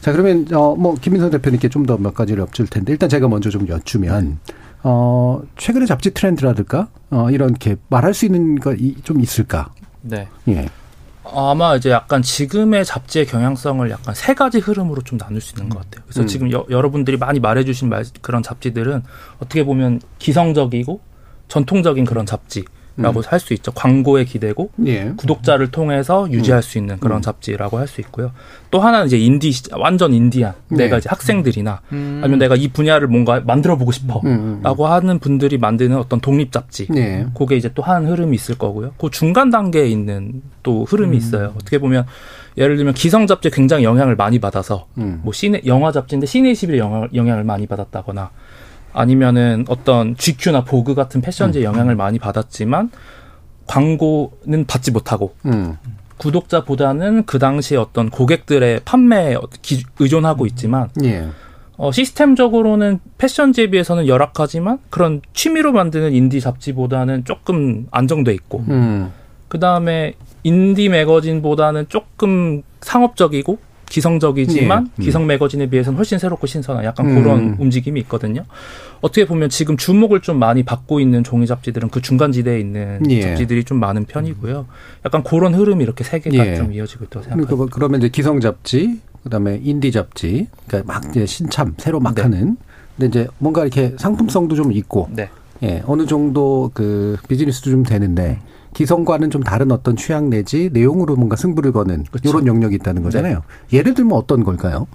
자 그러면 어뭐 김민성 대표님께 좀 더 몇 가지를 엿줄 텐데 일단 제가 먼저 좀 여쭈면 어 최근의 잡지 트렌드라든가 어 이렇게 말할 수 있는 거 좀 있을까? 네. 예. 아마 이제 약간 지금의 잡지의 경향성을 약간 세 가지 흐름으로 좀 나눌 수 있는 것 같아요. 그래서 음. 지금 여, 여러분들이 많이 말해주신 말, 그런 잡지들은 어떻게 보면 기성적이고 전통적인 그런 잡지 라고 할수 있죠. 광고에 기대고 예. 구독자를 통해서 유지할 수 있는 그런 음. 잡지라고 할 수 있고요. 또 하나는 이제 인디 시- 완전 인디안 네. 내가 이제 학생들이나 음. 아니면 내가 이 분야를 뭔가 만들어 보고 싶어라고 음, 음. 하는 분들이 만드는 어떤 독립 잡지. 네. 그게 이제 또 한 흐름이 있을 거고요. 그 중간 단계에 있는 또 흐름이 있어요. 어떻게 보면 예를 들면 기성 잡지에 굉장히 영향을 많이 받아서 음. 뭐 시네 영화 잡지인데 시네21에 영향, 영향을 많이 받았다거나 아니면은 어떤 GQ나 보그 같은 패션지에 영향을 많이 받았지만 광고는 받지 못하고 음. 구독자보다는 그 당시 어떤 고객들의 판매에 기- 의존하고 있지만 예. 어, 시스템적으로는 패션지에 비해서는 열악하지만 그런 취미로 만드는 인디 잡지보다는 조금 안정돼 있고 음. 그 다음에 인디 매거진보다는 조금 상업적이고 기성적이지만 예. 음. 기성 매거진에 비해서는 훨씬 새롭고 신선한 약간 음. 그런 움직임이 있거든요. 어떻게 보면 지금 주목을 좀 많이 받고 있는 종이 잡지들은 그 중간 지대에 있는 예. 잡지들이 좀 많은 편이고요. 약간 그런 흐름이 이렇게 세 개가 예. 좀 이어지고 있다고 그러니까 생각합니다. 뭐 그러면 이제 기성 잡지, 그다음에 인디 잡지, 그러니까 막 이제 신참 새로 막 네. 하는. 근데 이제 뭔가 이렇게 상품성도 좀 있고, 네. 예, 어느 정도 그 비즈니스도 좀 되는데 기성과는 좀 다른 어떤 취향 내지 내용으로 뭔가 승부를 거는 그쵸. 이런 영역이 있다는 거잖아요. 예를 들면 어떤 걸까요?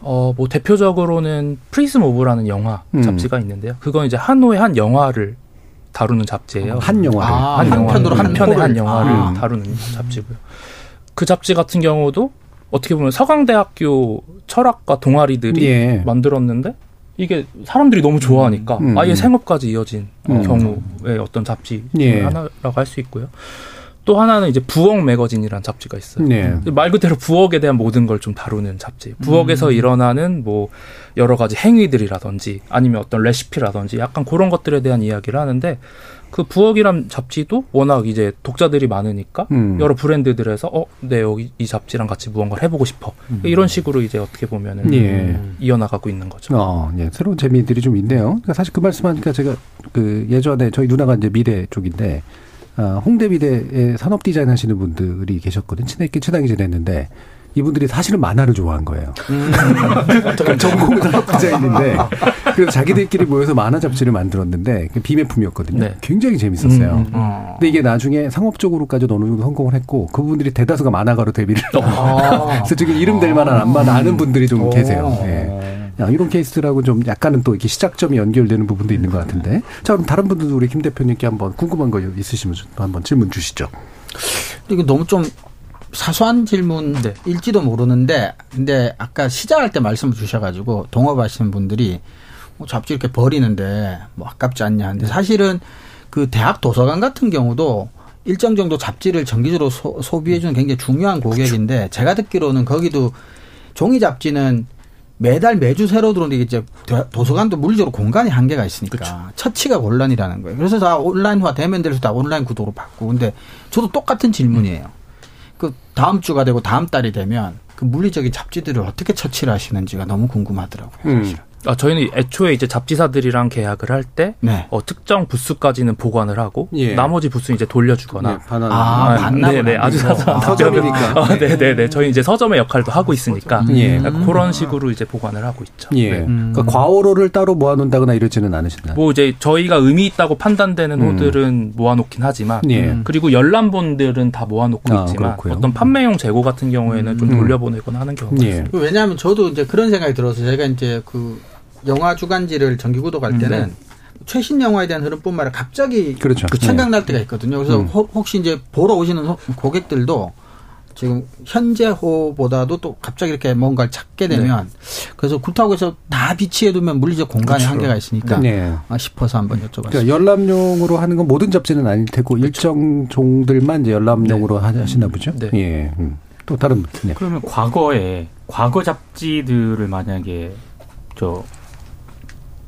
어, 뭐 대표적으로는 프리즘 오브라는 영화 음. 잡지가 있는데요. 그건 이제 한 호에 한 영화를 다루는 잡지예요. 한 영화를. 아, 한 한 편으로 한 한 편의 한 호를. 영화를 아. 다루는 잡지고요. 그 잡지 같은 경우도 어떻게 보면 서강대학교 철학과 동아리들이 예. 만들었는데 이게 사람들이 너무 좋아하니까 음. 아예 생업까지 이어진 음. 경우의 어떤 잡지 예. 하나라고 할 수 있고요. 또 하나는 이제 부엌 매거진이라는 잡지가 있어요. 네. 말 그대로 부엌에 대한 모든 걸 좀 다루는 잡지. 부엌에서 음. 일어나는 뭐 여러 가지 행위들이라든지 아니면 어떤 레시피라든지 약간 그런 것들에 대한 이야기를 하는데 그 부엌이란 잡지도 워낙 이제 독자들이 많으니까 음. 여러 브랜드들에서 어, 네 여기 이 잡지랑 같이 무언가를 해보고 싶어. 이런 식으로 이제 어떻게 보면은 음. 예. 이어나가고 있는 거죠. 어, 예, 새로운 재미들이 좀 있네요. 그러니까 사실 그 말씀하니까 제가 그 예전에 저희 누나가 이제 미대 쪽인데 아, 홍대 미대에 산업 디자인 하시는 분들이 계셨거든요. 친하게 친하게 지냈는데 이분들이 사실은 만화를 좋아한 거예요. 그러니까 전공 산업 디자인인데 그래서 자기들끼리 모여서 만화 잡지를 만들었는데 그 비매품이었거든요. 네. 굉장히 재밌었어요. 음, 음. 어. 근데 이게 나중에 상업적으로까지 어느 정도 성공을 했고 그분들이 대다수가 만화가로 데뷔를. 아. 그래서 지금 이름 될 만한 안만 아는 분들이 좀 계세요. 예. 야, 이런 케이스라고 좀 약간은 또 이렇게 시작점이 연결되는 부분도 있는 것 같은데. 자, 그럼 다른 분들도 우리 김 대표님께 한번 궁금한 거 있으시면 좀 한번 질문 주시죠. 이거 너무 좀 사소한 질문일지도 모르는데, 근데 아까 시작할 때 말씀을 주셔가지고 동업하시는 분들이 뭐 잡지 이렇게 버리는데 뭐 아깝지 않냐. 근데 사실은 그 대학 도서관 같은 경우도 일정 정도 잡지를 정기적으로 소, 소비해주는 굉장히 중요한 고객인데 제가 듣기로는 거기도 종이 잡지는 매달 매주 새로 들어오는데 이제 도서관도 물리적으로 공간이 한계가 있으니까 그쵸. 처치가 곤란이라는 거예요. 그래서 다 온라인화 되면 될수록 다 온라인 구도로 바꾸고 근데 저도 똑같은 질문이에요. 그 다음 주가 되고 다음 달이 되면 그 물리적인 잡지들을 어떻게 처치를 하시는지가 너무 궁금하더라고요. 음. 아, 저희는 애초에 이제 잡지사들이랑 계약을 할때 네. 어, 특정 부수까지는 보관을 하고 예. 나머지 부수는 이제 돌려주거나 네, 아, 아 네, 네, 아주 사소한 서점이니까. 아, 네, 네, 네. 저희 이제 서점의 역할도 하고 있으니까 음. 예. 그런 식으로 이제 보관을 하고 있죠. 예. 네. 음. 그러니까 과호로를 따로 모아놓는다거나 이러지는 않으신가요? 뭐 이제 저희가 의미 있다고 판단되는 음. 호들은 모아놓긴 하지만 예. 그리고 열람본들은 다 모아놓고 아, 있지만 그렇고요. 어떤 판매용 재고 같은 경우에는 좀 음. 돌려보내거나 하는 경우가 예. 있습니다. 왜냐하면 저도 이제 그런 생각이 들어서 제가 이제 그 영화 주간지를 정기 구독할 때는 네. 최신 영화에 대한 흐름뿐만 아니라 갑자기 그렇죠. 그 생각날 때가 있거든요. 그래서 음. 혹시 이제 보러 오시는 고객들도 지금 현재 호보다도 또 갑자기 이렇게 뭔가를 찾게 되면 네. 그래서 그렇다고 해서 다 비치해 두면 물리적 공간의 그렇죠. 한계가 있으니까 네. 아, 싶어서 한번 여쭤봤습니다. 그러니까 열람용으로 하는 건 모든 잡지는 아닐 테고 그렇죠. 일정 종들만 이제 열람용으로 네. 하시나 보죠. 네. 예. 음. 또 다른 분. 네. 그러면 과거에 과거 잡지들을 만약에 저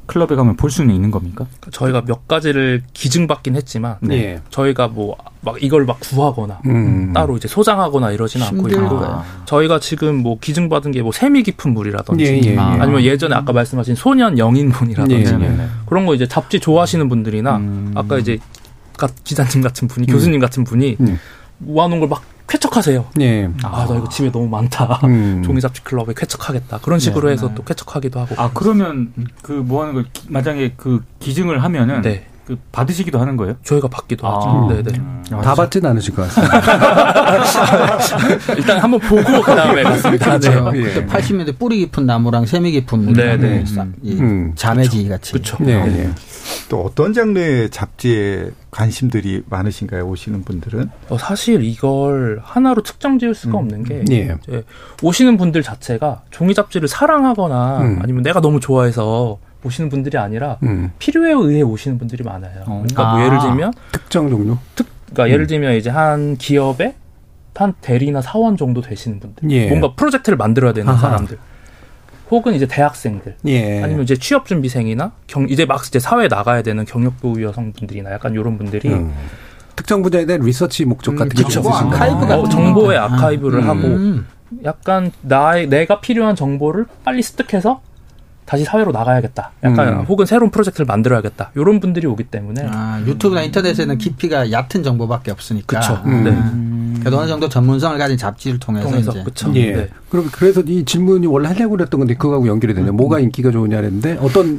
클럽에 가면 볼 수는 있는 겁니까? 저희가 몇 가지를 기증받긴 했지만 네. 저희가 뭐 막 이걸 막 구하거나 음. 따로 이제 소장하거나 이러지는 않고 있고 아. 저희가 지금 뭐 기증받은 게 뭐 세미 깊은 물이라든지 예, 예, 예. 아니면 예전에 아까 말씀하신 소년 영인문이라든지 예, 예. 그런 거 이제 잡지 좋아하시는 분들이나 음. 아까 이제 기자님 같은 분이 음. 교수님 같은 분이 음. 모아놓은 걸 막 쾌척하세요. 네. 아, 나 이거 집에 너무 많다. 음. 종이 잡지 클럽에 쾌척하겠다. 그런 식으로 네. 해서 또 쾌척하기도 하고. 아, 그러면 그뭐 하는 걸 만약에 그 기증을 하면은 네. 그 받으시기도 하는 거예요? 저희가 받기도 아. 하죠. 네네. 네. 음. 다 받진 않으실 것 같습니다. 일단 한번 보고 그 다음에 맞습니다. 그렇죠. 네. 예. 80년대 뿌리 깊은 나무랑 세미 깊은 물. 네네. 음. 자매지 같이. 그렇죠. 네. 네. 또 어떤 장르의 잡지에 관심들이 많으신가요? 오시는 분들은? 어, 사실 이걸 하나로 특정 지을 수가 음. 없는 게 예. 오시는 분들 자체가 종이 잡지를 사랑하거나 음. 아니면 내가 너무 좋아해서 오시는 분들이 아니라 음. 필요에 의해 오시는 분들이 많아요. 어. 그러니까 뭐 아. 뭐 예를 들면 특정 종류? 특 그러니까 예를 음. 들면 이제 한 기업에 한 대리나 사원 정도 되시는 분들, 예. 뭔가 프로젝트를 만들어야 되는 아하. 사람들. 혹은 이제 대학생들 예. 아니면 이제 취업 준비생이나 경 이제 막 이제 사회에 나가야 되는 경력부 여성분들이나 약간 이런 분들이 음. 특정 분야에 대한 리서치 목적 음, 같은 게 정보 아카이브 어, 정보의 아카이브를 음. 하고 약간 나의 내가 필요한 정보를 빨리 습득해서 다시 사회로 나가야겠다. 약간 음. 혹은 새로운 프로젝트를 만들어야겠다. 이런 분들이 오기 때문에 아, 유튜브나 인터넷에는 깊이가 얕은 정보밖에 없으니까. 그렇죠. 음. 네. 그래도 어느 정도 전문성을 가진 잡지를 통해서, 통해서 이제. 그렇죠. 예. 네. 그럼 그래서 이 질문이 원래 하려고 그랬던 건데 그거하고 연결이 되네요. 음. 뭐가 인기가 좋으냐는데 어떤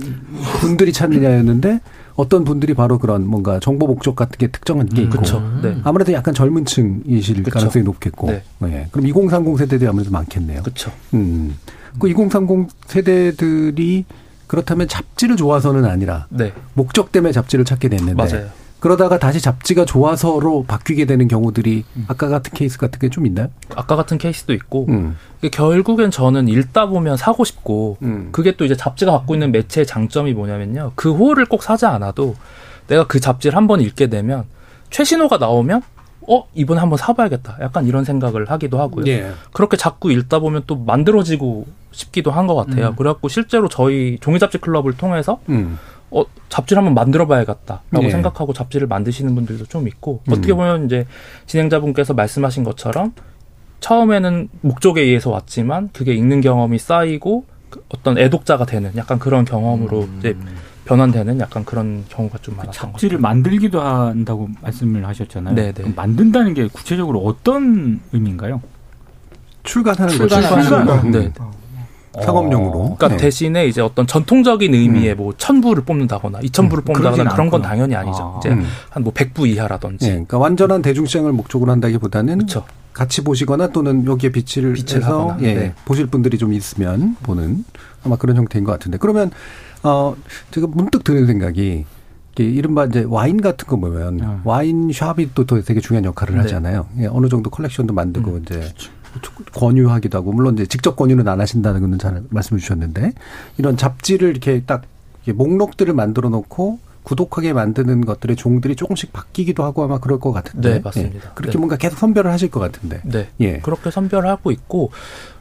분들이 찾느냐였는데 어떤 분들이 바로 그런 뭔가 정보 목적 같은 게 특정한 게 있고 음. 네. 아무래도 약간 젊은 층이실 그쵸. 가능성이 높겠고 네. 네. 그럼 2030 세대들이 아무래도 많겠네요. 그렇죠. 음. 그 2030 세대들이 그렇다면 잡지를 좋아서는 아니라 네. 목적 때문에 잡지를 찾게 됐는데 맞아요. 그러다가 다시 잡지가 좋아서로 바뀌게 되는 경우들이 음. 아까 같은 케이스 같은 게 좀 있나요? 아까 같은 케이스도 있고 음. 결국엔 저는 읽다 보면 사고 싶고 음. 그게 또 이제 잡지가 갖고 있는 매체의 장점이 뭐냐면요 그 호를 꼭 사지 않아도 내가 그 잡지를 한 번 읽게 되면 최신호가 나오면 어 이번에 한번 사봐야겠다 약간 이런 생각을 하기도 하고요 예. 그렇게 자꾸 읽다 보면 또 만들어지고 싶기도 한 것 같아요 음. 그래갖고 실제로 저희 종이 잡지 클럽을 통해서 음. 어, 잡지를 한번 만들어봐야겠다라고 네. 생각하고 잡지를 만드시는 분들도 좀 있고 음. 어떻게 보면 이제 진행자분께서 말씀하신 것처럼 처음에는 목적에 의해서 왔지만 그게 읽는 경험이 쌓이고 그 어떤 애독자가 되는 약간 그런 경험으로 음. 이제 변환되는 약간 그런 경우가 좀 많았던 것 잡지를 만들기도 한다고 말씀을 하셨잖아요. 네네. 네. 만든다는 게 구체적으로 어떤 의미인가요? 출간하는 거죠. 출간. 네. 상업용으로. 그러니까 네. 대신에 이제 어떤 전통적인 의미의 음. 뭐 천부를 뽑는다거나 이천부를 음, 뽑는다거나 그런 건 당연히 아니죠. 아. 이제 음. 한뭐 백부 이하라든지. 네, 그러니까 완전한 대중시장을 목적으로 한다기보다는 그쵸. 같이 보시거나 또는 여기에 비치를 비치를 해서 하거나, 예, 네. 보실 분들이 좀 있으면 보는 아마 그런 형태인 것 같은데 그러면 어 제가 문득 드는 생각이 이른바 이제 와인 같은 거 보면 음. 와인 샵이 또 되게 중요한 역할을 네. 하잖아요. 예, 어느 정도 컬렉션도 만들고 음, 이제 권유하기도 하고 물론 이제 직접 권유는 안 하신다는 거는 잘 말씀해 주셨는데 이런 잡지를 이렇게 딱 목록들을 만들어 놓고 구독하게 만드는 것들의 종들이 조금씩 바뀌기도 하고 아마 그럴 것 같은데 네, 맞습니다. 예, 그렇게 네. 뭔가 계속 선별을 하실 것 같은데 네. 예. 그렇게 선별하고 있고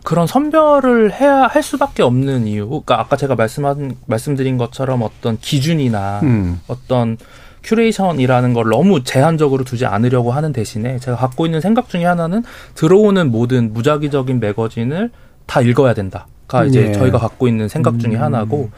그런 선별을 해야 할 수밖에 없는 이유. 그러니까 아까 제가 말씀한 말씀드린 것처럼 어떤 기준이나 음. 어떤 큐레이션이라는 걸 너무 제한적으로 두지 않으려고 하는 대신에 제가 갖고 있는 생각 중에 하나는 들어오는 모든 무작위적인 매거진을 다 읽어야 된다가 이제 예. 저희가 갖고 있는 생각 중에 음. 하나고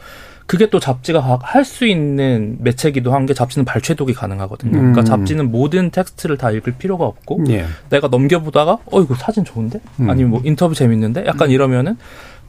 그게 또 잡지가 할 수 있는 매체기도 한 게 잡지는 발췌독이 가능하거든요. 음. 그러니까 잡지는 모든 텍스트를 다 읽을 필요가 없고 예. 내가 넘겨보다가 어 이거 사진 좋은데 음. 아니면 뭐 인터뷰 재밌는데 약간 이러면은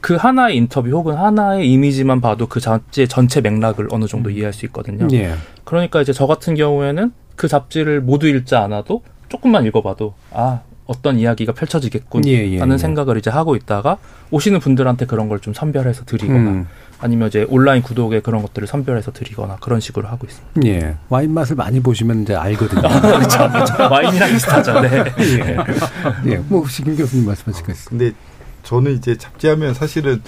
그 하나의 인터뷰 혹은 하나의 이미지만 봐도 그 잡지의 전체 맥락을 어느 정도 이해할 수 있거든요. 예. 그러니까 이제 저 같은 경우에는 그 잡지를 모두 읽지 않아도 조금만 읽어봐도 아 어떤 이야기가 펼쳐지겠군 예, 예, 하는 예. 생각을 이제 하고 있다가 오시는 분들한테 그런 걸 좀 선별해서 드리거나 음. 아니면 이제 온라인 구독에 그런 것들을 선별해서 드리거나 그런 식으로 하고 있습니다. 예. 와인 맛을 많이 보시면 이제 알거든요. 와인이랑 비슷하죠. 네. 예. 예. 뭐 혹시 김 교수님 말씀하실 거 있어요? 저는 이제 잡지하면 사실은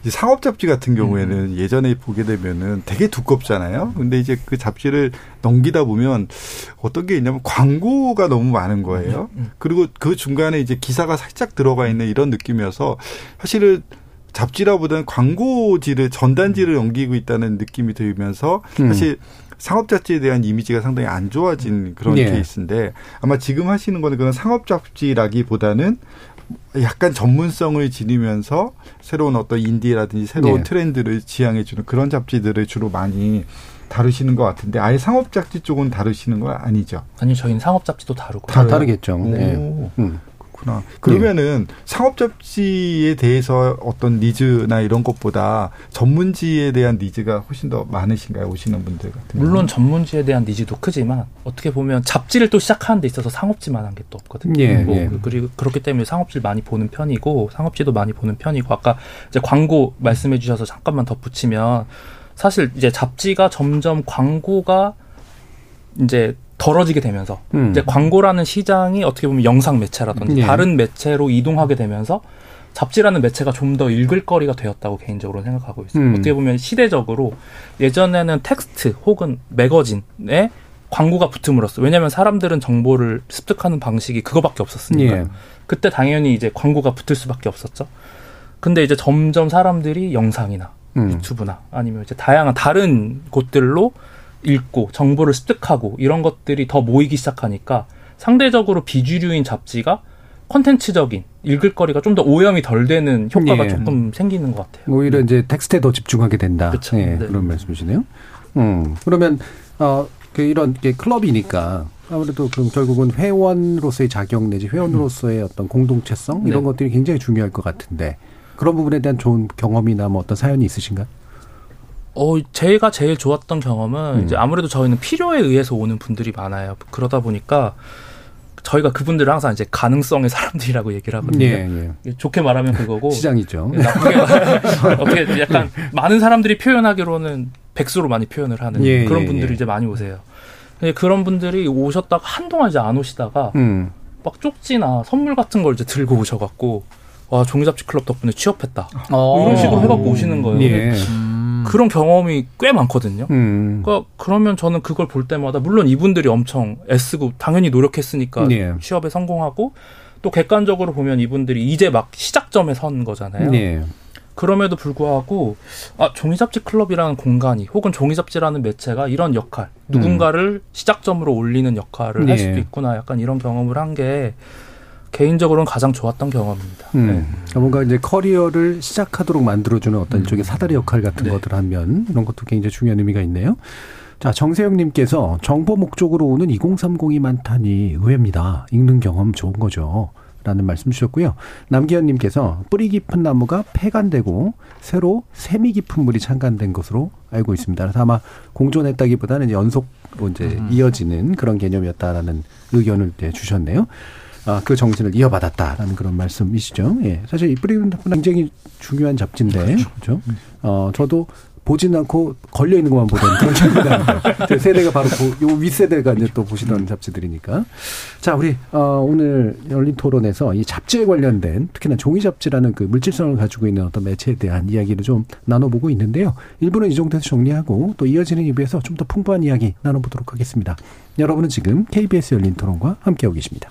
이제 상업 잡지 같은 경우에는 예전에 보게 되면은 되게 두껍잖아요. 근데 이제 그 잡지를 넘기다 보면 어떤 게 있냐면 광고가 너무 많은 거예요. 그리고 그 중간에 이제 기사가 살짝 들어가 있는 이런 느낌이어서 사실은 잡지라보다는 광고지를 전단지를 넘기고 있다는 느낌이 들면서 음. 사실 상업 잡지에 대한 이미지가 상당히 안 좋아진 그런 예. 케이스인데 아마 지금 하시는 거는 그런 상업 잡지라기보다는 약간 전문성을 지니면서 새로운 어떤 인디라든지 새로운 예. 트렌드를 지향해주는 그런 잡지들을 주로 많이 다루시는 것 같은데 아예 상업 잡지 쪽은 다루시는 거 아니죠? 아니 저희는 상업 잡지도 다루고 다 다르겠죠. 오. 예. 음. 그렇구나. 그러면은 상업 잡지에 대해서 어떤 needs나 이런 것보다 전문지에 대한 needs가 훨씬 더 많으신가요? 오시는 분들 같은 경우는? 물론 전문지에 대한 needs도 크지만 어떻게 보면 잡지를 또 시작하는 데 있어서 상업지만한 게 또 없거든요. 예, 뭐 예. 그리고 그렇기 때문에 상업지를 많이 보는 편이고 상업지도 많이 보는 편이고 아까 이제 광고 말씀해 주셔서 잠깐만 덧붙이면 사실 이제 잡지가 점점 광고가 이제 덜어지게 되면서 음. 이제 광고라는 시장이 어떻게 보면 영상 매체라든지 예. 다른 매체로 이동하게 되면서 잡지라는 매체가 좀 더 읽을 거리가 되었다고 개인적으로 생각하고 있어요. 음. 어떻게 보면 시대적으로 예전에는 텍스트 혹은 매거진에 광고가 붙음으로써 왜냐하면 사람들은 정보를 습득하는 방식이 그거밖에 없었으니까 예. 그때 당연히 이제 광고가 붙을 수밖에 없었죠. 근데 이제 점점 사람들이 영상이나 음. 유튜브나 아니면 이제 다양한 다른 곳들로 읽고 정보를 습득하고 이런 것들이 더 모이기 시작하니까 상대적으로 비주류인 잡지가 콘텐츠적인 읽을 거리가 좀 더 오염이 덜 되는 효과가 예. 조금 생기는 것 같아요. 오히려 이제 텍스트에 더 집중하게 된다. 그쵸. 예, 네. 그런 말씀이시네요. 음. 그러면 어, 그 이런 게 클럽이니까 아무래도 그럼 결국은 회원으로서의 자격 내지 회원으로서의 어떤 공동체성 이런 네. 것들이 굉장히 중요할 것 같은데 그런 부분에 대한 좋은 경험이나 뭐 어떤 사연이 있으신가요? 어, 제가 제일 좋았던 경험은 음. 이제 아무래도 저희는 필요에 의해서 오는 분들이 많아요. 그러다 보니까 저희가 그분들을 항상 이제 가능성의 사람들이라고 얘기를 하거든요. 예, 좋게 말하면 그거고 예. 시장이죠. 나쁘게 말- 어떻게 약간 많은 사람들이 표현하기로는 백수로 많이 표현을 하는 예, 그런 예, 분들이 예. 이제 많이 오세요. 그런 분들이 오셨다가 한동안 이제 안 오시다가 음. 막 쪽지나 선물 같은 걸 이제 들고 오셔갖고 와 종이잡지 클럽 덕분에 취업했다 어. 이런 식으로 해갖고 오시는 거예요. 예. 음. 그런 경험이 꽤 많거든요. 음. 그러니까 그러면 저는 그걸 볼 때마다 물론 이분들이 엄청 애쓰고 당연히 노력했으니까 예. 취업에 성공하고 또 객관적으로 보면 이분들이 이제 막 시작점에 선 거잖아요. 예. 그럼에도 불구하고 아 종이잡지 클럽이라는 공간이 혹은 종이잡지라는 매체가 이런 역할 누군가를 시작점으로 올리는 역할을 할 예. 수도 있구나 약간 이런 경험을 한게 개인적으로는 가장 좋았던 경험입니다. 음. 네. 그러니까 뭔가 이제 커리어를 시작하도록 만들어주는 어떤 일종의 사다리 역할 같은 네. 것들 하면 이런 것도 굉장히 중요한 의미가 있네요. 자, 정세영님께서 정보 목적으로 오는 2030이 많다니 의외입니다. 읽는 경험 좋은 거죠. 라는 말씀 주셨고요. 남기현님께서 뿌리 깊은 나무가 폐간되고 새로 세미 깊은 물이 창간된 것으로 알고 있습니다. 그래서 아마 공존했다기보다는 연속으로 이제 이어지는 그런 개념이었다라는 의견을 이제 주셨네요. 아, 그 정신을 이어받았다라는 그런 말씀이시죠. 예. 사실 이 뿌리는 굉장히 중요한 잡지인데, 그렇죠? 어, 저도 보진 않고 걸려 있는 것만 보던 그런 잡지다. 제 세대가 바로 그, 요 윗세대가 이제 또 보시던 잡지들이니까. 자, 우리 어, 오늘 열린 토론에서 이 잡지에 관련된 특히나 종이 잡지라는 그 물질성을 가지고 있는 어떤 매체에 대한 이야기를 좀 나눠보고 있는데요. 일부는 이 정도에서 정리하고 또 이어지는 2부에서 좀 더 풍부한 이야기 나눠보도록 하겠습니다. 여러분은 지금 KBS 열린 토론과 함께하고 계십니다.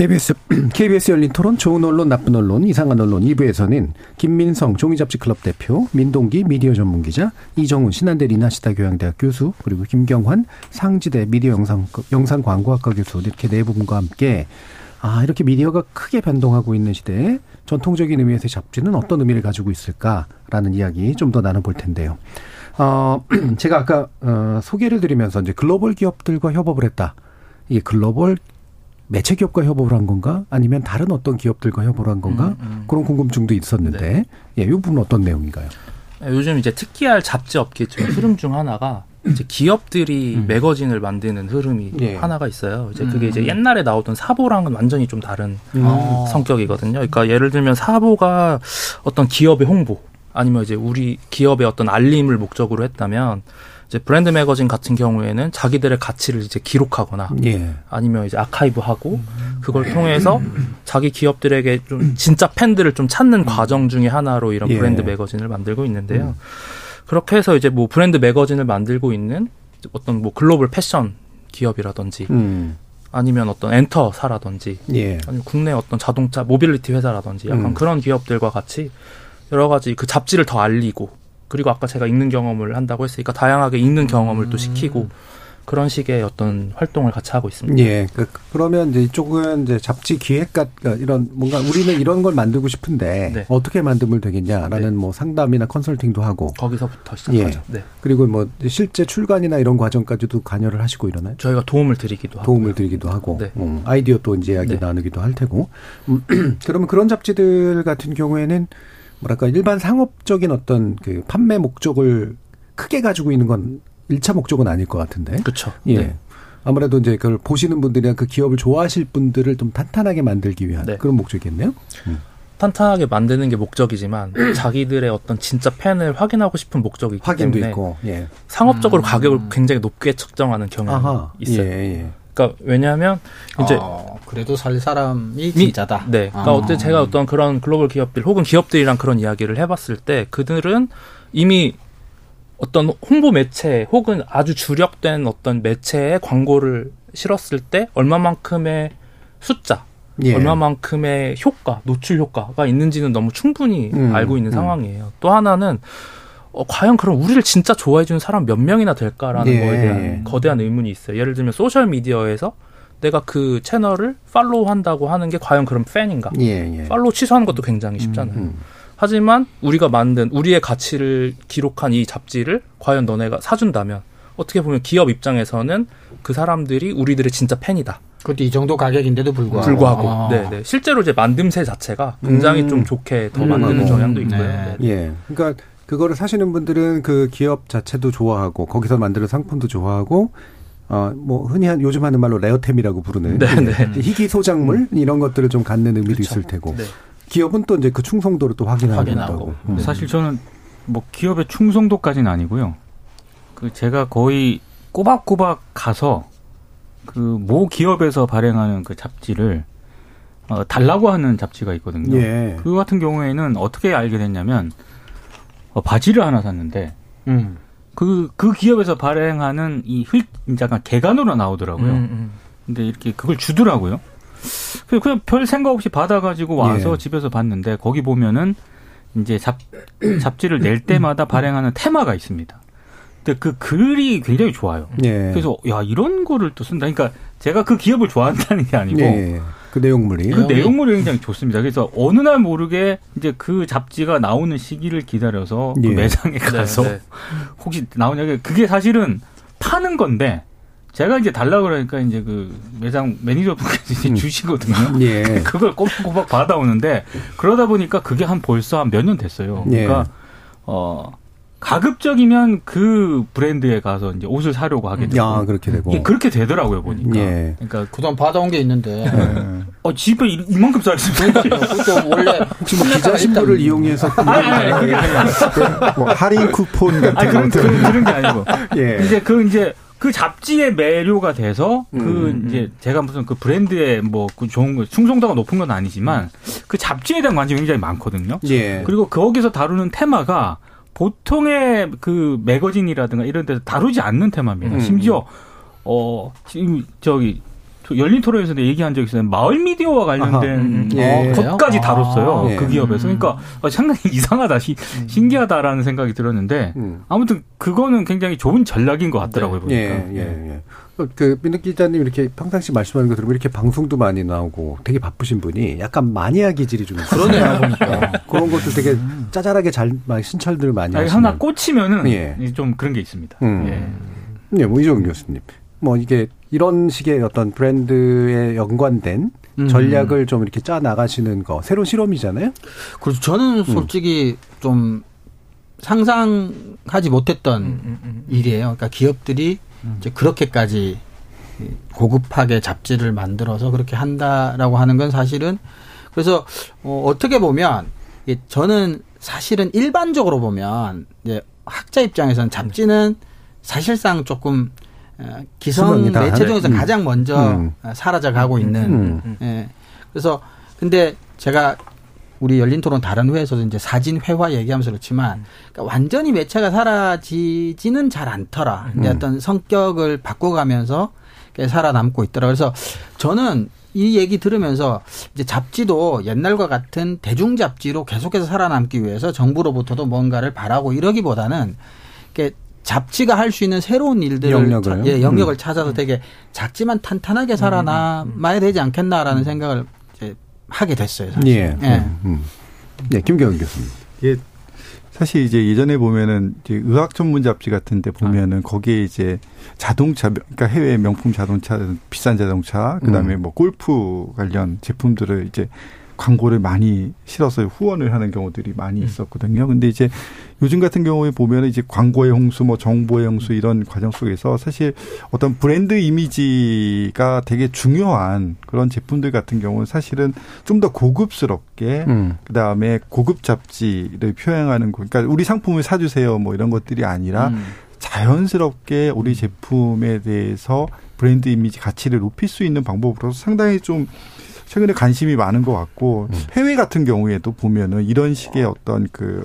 KBS, KBS 열린 토론, 좋은 언론, 나쁜 언론, 이상한 언론 2부에서는 김민성 종이잡지 클럽 대표, 민동기 미디어 전문 기자, 이정훈 신한대 리나시다 교양대학 교수, 그리고 김경환 상지대 미디어 영상, 영상 광고학과 교수 이렇게 네 분과 함께 아, 이렇게 미디어가 크게 변동하고 있는 시대에 전통적인 의미에서의 잡지는 어떤 의미를 가지고 있을까라는 이야기 좀 더 나눠볼 텐데요. 어, 제가 아까, 어, 소개를 드리면서 이제 글로벌 기업들과 협업을 했다. 이게 글로벌 매체 기업과 협업을 한 건가? 아니면 다른 어떤 기업들과 협업을 한 건가? 그런 궁금증도 있었는데, 예, 이 부분은 어떤 내용인가요? 요즘 이제 특기할 잡지 업계 중 흐름 중 하나가 이제 기업들이 매거진을 만드는 흐름이 예. 하나가 있어요. 이제 그게 이제 옛날에 나오던 사보랑은 완전히 좀 다른 음. 성격이거든요. 그러니까 예를 들면 사보가 어떤 기업의 홍보 아니면 이제 우리 기업의 어떤 알림을 목적으로 했다면 이제 브랜드 매거진 같은 경우에는 자기들의 가치를 이제 기록하거나 예. 아니면 이제 아카이브하고 그걸 통해서 자기 기업들에게 좀 진짜 팬들을 좀 찾는 과정 중에 하나로 이런 예. 브랜드 매거진을 만들고 있는데요. 그렇게 해서 이제 뭐 브랜드 매거진을 만들고 있는 어떤 뭐 글로벌 패션 기업이라든지 음. 아니면 어떤 엔터사라든지 예. 아니면 국내 어떤 자동차 모빌리티 회사라든지 약간 음. 그런 기업들과 같이 여러 가지 그 잡지를 더 알리고 그리고 아까 제가 읽는 경험을 한다고 했으니까 다양하게 읽는 경험을 또 시키고 그런 식의 어떤 활동을 같이 하고 있습니다. 예. 그, 그러면 이제 이쪽은 이제 잡지 기획가 그러니까 이런 뭔가 우리는 이런 걸 만들고 싶은데 네. 어떻게 만들면 되겠냐라는 네. 뭐 상담이나 컨설팅도 하고 거기서부터 시작하죠. 네. 그리고 뭐 실제 출간이나 이런 과정까지도 관여를 하시고 이러나요? 저희가 도움을 드리기도 하고 도움을 드리기도 하고 네. 음, 아이디어 또 이제 이야기 네. 나누기도 할 테고 음, 그러면 그런 잡지들 같은 경우에는 뭐랄까 일반 상업적인 어떤 그 판매 목적을 크게 가지고 있는 건 일차 목적은 아닐 것 같은데 그렇죠. 예. 네. 아무래도 이제 그걸 보시는 분들이나 그 기업을 좋아하실 분들을 좀 탄탄하게 만들기 위한 네. 그런 목적이겠네요. 탄탄하게 만드는 게 목적이지만 자기들의 어떤 진짜 팬을 확인하고 싶은 목적이 있기 확인도 때문에 있고. 예. 상업적으로 가격을 굉장히 높게 책정하는 경향이 아하. 있어요. 예, 예. 그러니까 왜냐하면 이제 어, 그래도 살 사람이 미- 진짜다. 네. 그러니까 아. 어때 제가 어떤 그런 글로벌 기업들 혹은 기업들이랑 그런 이야기를 해봤을 때 그들은 이미 어떤 홍보 매체 혹은 아주 주력된 어떤 매체에 광고를 실었을 때 얼마만큼의 숫자, 예. 얼마만큼의 효과, 노출 효과가 있는지는 너무 충분히 음, 알고 있는 음. 상황이에요. 또 하나는 어, 과연 그럼 우리를 진짜 좋아해 주는 사람 몇 명이나 될까라는 예. 거에 대한 거대한 의문이 있어요. 예를 들면 소셜 미디어에서 내가 그 채널을 follow 한다고 하는 게 과연 그럼 팬인가? 예, 예. follow 취소하는 것도 굉장히 쉽잖아요. 음. 하지만 우리가 만든 우리의 가치를 기록한 이 잡지를 과연 너네가 사준다면 어떻게 보면 기업 입장에서는 그 사람들이 우리들의 진짜 팬이다. 그것도 이 정도 가격인데도 불구하고. 불구하고, 아. 네, 네. 실제로 이제 만듦새 자체가 굉장히 음. 좀 좋게 더 음. 만드는 음. 경향도 있고요. 네. 네. 예. 그러니까 그거를 사시는 분들은 그 기업 자체도 좋아하고 거기서 만드는 상품도 좋아하고 어뭐 흔히 한 요즘 하는 말로 레어템이라고 부르는 네, 예. 네. 희귀 소작물 이런 것들을 좀 갖는 의미도 있을 테고 네. 기업은 또 이제 그 충성도를 또. 있다고. 음. 음. 사실 저는 뭐 기업의 충성도까지는 아니고요. 그 제가 거의 꼬박꼬박 가서 그 모 기업에서 발행하는 그 잡지를 어, 달라고 하는 잡지가 있거든요. 예. 그 같은 경우에는 어떻게 알게 됐냐면 어, 바지를 하나 샀는데 음. 그, 그 기업에서 발행하는 이 흙, 약간 개간으로 나오더라고요. 음, 음. 근데 이렇게 그걸 주더라고요. 그냥 그냥 별 생각 없이 받아가지고 와서 예. 집에서 봤는데 거기 보면은 이제 잡, 잡지를 낼 때마다 발행하는 테마가 있습니다. 근데 그 글이 굉장히 좋아요. 예. 그래서 야 이런 거를 또 쓴다. 그러니까 제가 그 기업을 좋아한다는 게 아니고 예. 그 내용물이. 그 내용물이 굉장히 좋습니다. 그래서 어느 날 모르게 이제 그 잡지가 나오는 시기를 기다려서 그 예. 매장에 가서 네. 혹시 나오냐 그게 사실은 파는 건데 제가 이제 달라 그러니까 이제 그 매장 매니저분께서 이제 주시거든요. 예. 그걸 꼬박꼬박 받아오는데 그러다 보니까 그게 한 벌써 한 몇 년 됐어요. 예. 그러니까 어 가급적이면 그 브랜드에 가서 이제 옷을 사려고 하게 되고 야, 그렇게 되고. 그렇게 되더라고요 보니까. 예. 그러니까 그동안 받아온 게 있는데. 네. 어 집에 이- 이만큼 쌀 있습니다. 그것도 원래 혹시 뭐 기자 신분을 이용해서 아니, 아니, 아니, 그게 아니라. 뭐 할인 쿠폰 같은 아니, 그런, 것들. 그런, 그런 게 아니고. 예. 이제 그 이제 그 잡지의 매료가 돼서 그 음, 이제 제가 무슨 그 브랜드에 뭐 그 좋은 거 충성도가 높은 건 아니지만 그 잡지에 대한 관심이 굉장히 많거든요. 예. 그리고 거기서 다루는 테마가 보통의 그 매거진이라든가 이런 데서 다루지 않는 테마입니다. 음. 심지어 어 지금 저기 저 열린 토론에서도 얘기한 적이 있어요. 마을 미디어와 관련된. 음, 음. 예. 것까지 아. 다뤘어요. 예. 그 기업에서. 그러니까 어, 상당히 이상하다, 시- 신기하다라는 생각이 들었는데 음. 아무튼 그거는 굉장히 좋은 전략인 것 같더라고요. 보니까. 예, 예, 예. 어, 그 민득 기자님 이렇게 평상시 말씀하는 거 들으면 이렇게 방송도 많이 나오고 되게 바쁘신 분이 약간 마니아 기질이 좀 있어요. 그러네요, 보니까. 그런 것도 되게 짜잘하게 잘 막 신철들 많이 아니, 하시는. 하나 꽂히면은 예. 좀 그런 게 있습니다. 음. 예. 네, 뭐 이종 교수님. 뭐 이게 이런 식의 어떤 브랜드에 연관된 음. 전략을 좀 이렇게 짜 나가시는 거 새로운 실험이잖아요. 그래서 저는 솔직히 좀 상상하지 못했던 음, 음, 음. 일이에요. 그러니까 기업들이 이제 그렇게까지 고급하게 잡지를 만들어서 그렇게 한다라고 하는 건 사실은 그래서 어, 어떻게 보면 저는 사실은 일반적으로 보면 이제 학자 입장에서는 잡지는 사실상 조금 어, 기성. 매체 중에서 음. 가장 먼저 음. 사라져 가고 있는 음. 예. 그래서 근데 제가 우리 열린 토론 다른 회에서도 이제 사진 회화 얘기하면서 그렇지만 그러니까 완전히 매체가 사라지지는 잘 않더라. 이제 음. 어떤 성격을 바꿔가면서 살아남고 있더라. 그래서 저는 이 얘기 들으면서 이제 잡지도 옛날과 같은 대중 잡지로 계속해서 살아남기 위해서 정부로부터도 뭔가를 바라고 이러기보다는 이렇게 잡지가 할 수 있는 새로운 일들을 영역을. 차- 예, 영역을 음. 찾아서 되게 작지만 탄탄하게 살아남아야 되지 않겠나라는 생각을 하게 됐어요. 사실. 예. 예. 음, 음. 네, 김경은 교수님. 이게 사실 이제 예전에 보면은 이제 의학 전문 잡지 같은 데 보면은 거기에 이제 자동차 그러니까 해외 명품 자동차 비싼 자동차 그다음에 뭐 골프 관련 제품들을 이제 광고를 많이 실어서 후원을 하는 경우들이 많이 있었거든요. 근데 이제 요즘 같은 경우에 보면은 이제 광고의 홍수, 뭐 정보의 홍수 이런 과정 속에서 사실 어떤 브랜드 이미지가 되게 중요한 그런 제품들 같은 경우는 사실은 좀 더 고급스럽게 음. 그 다음에 고급 잡지를 표현하는 거. 그러니까 우리 상품을 사주세요. 뭐 이런 것들이 아니라 음. 자연스럽게 우리 제품에 대해서 브랜드 이미지 가치를 높일 수 있는 방법으로서 상당히 좀 최근에 관심이 많은 것 같고 해외 같은 경우에도 보면은 이런 식의 어떤 그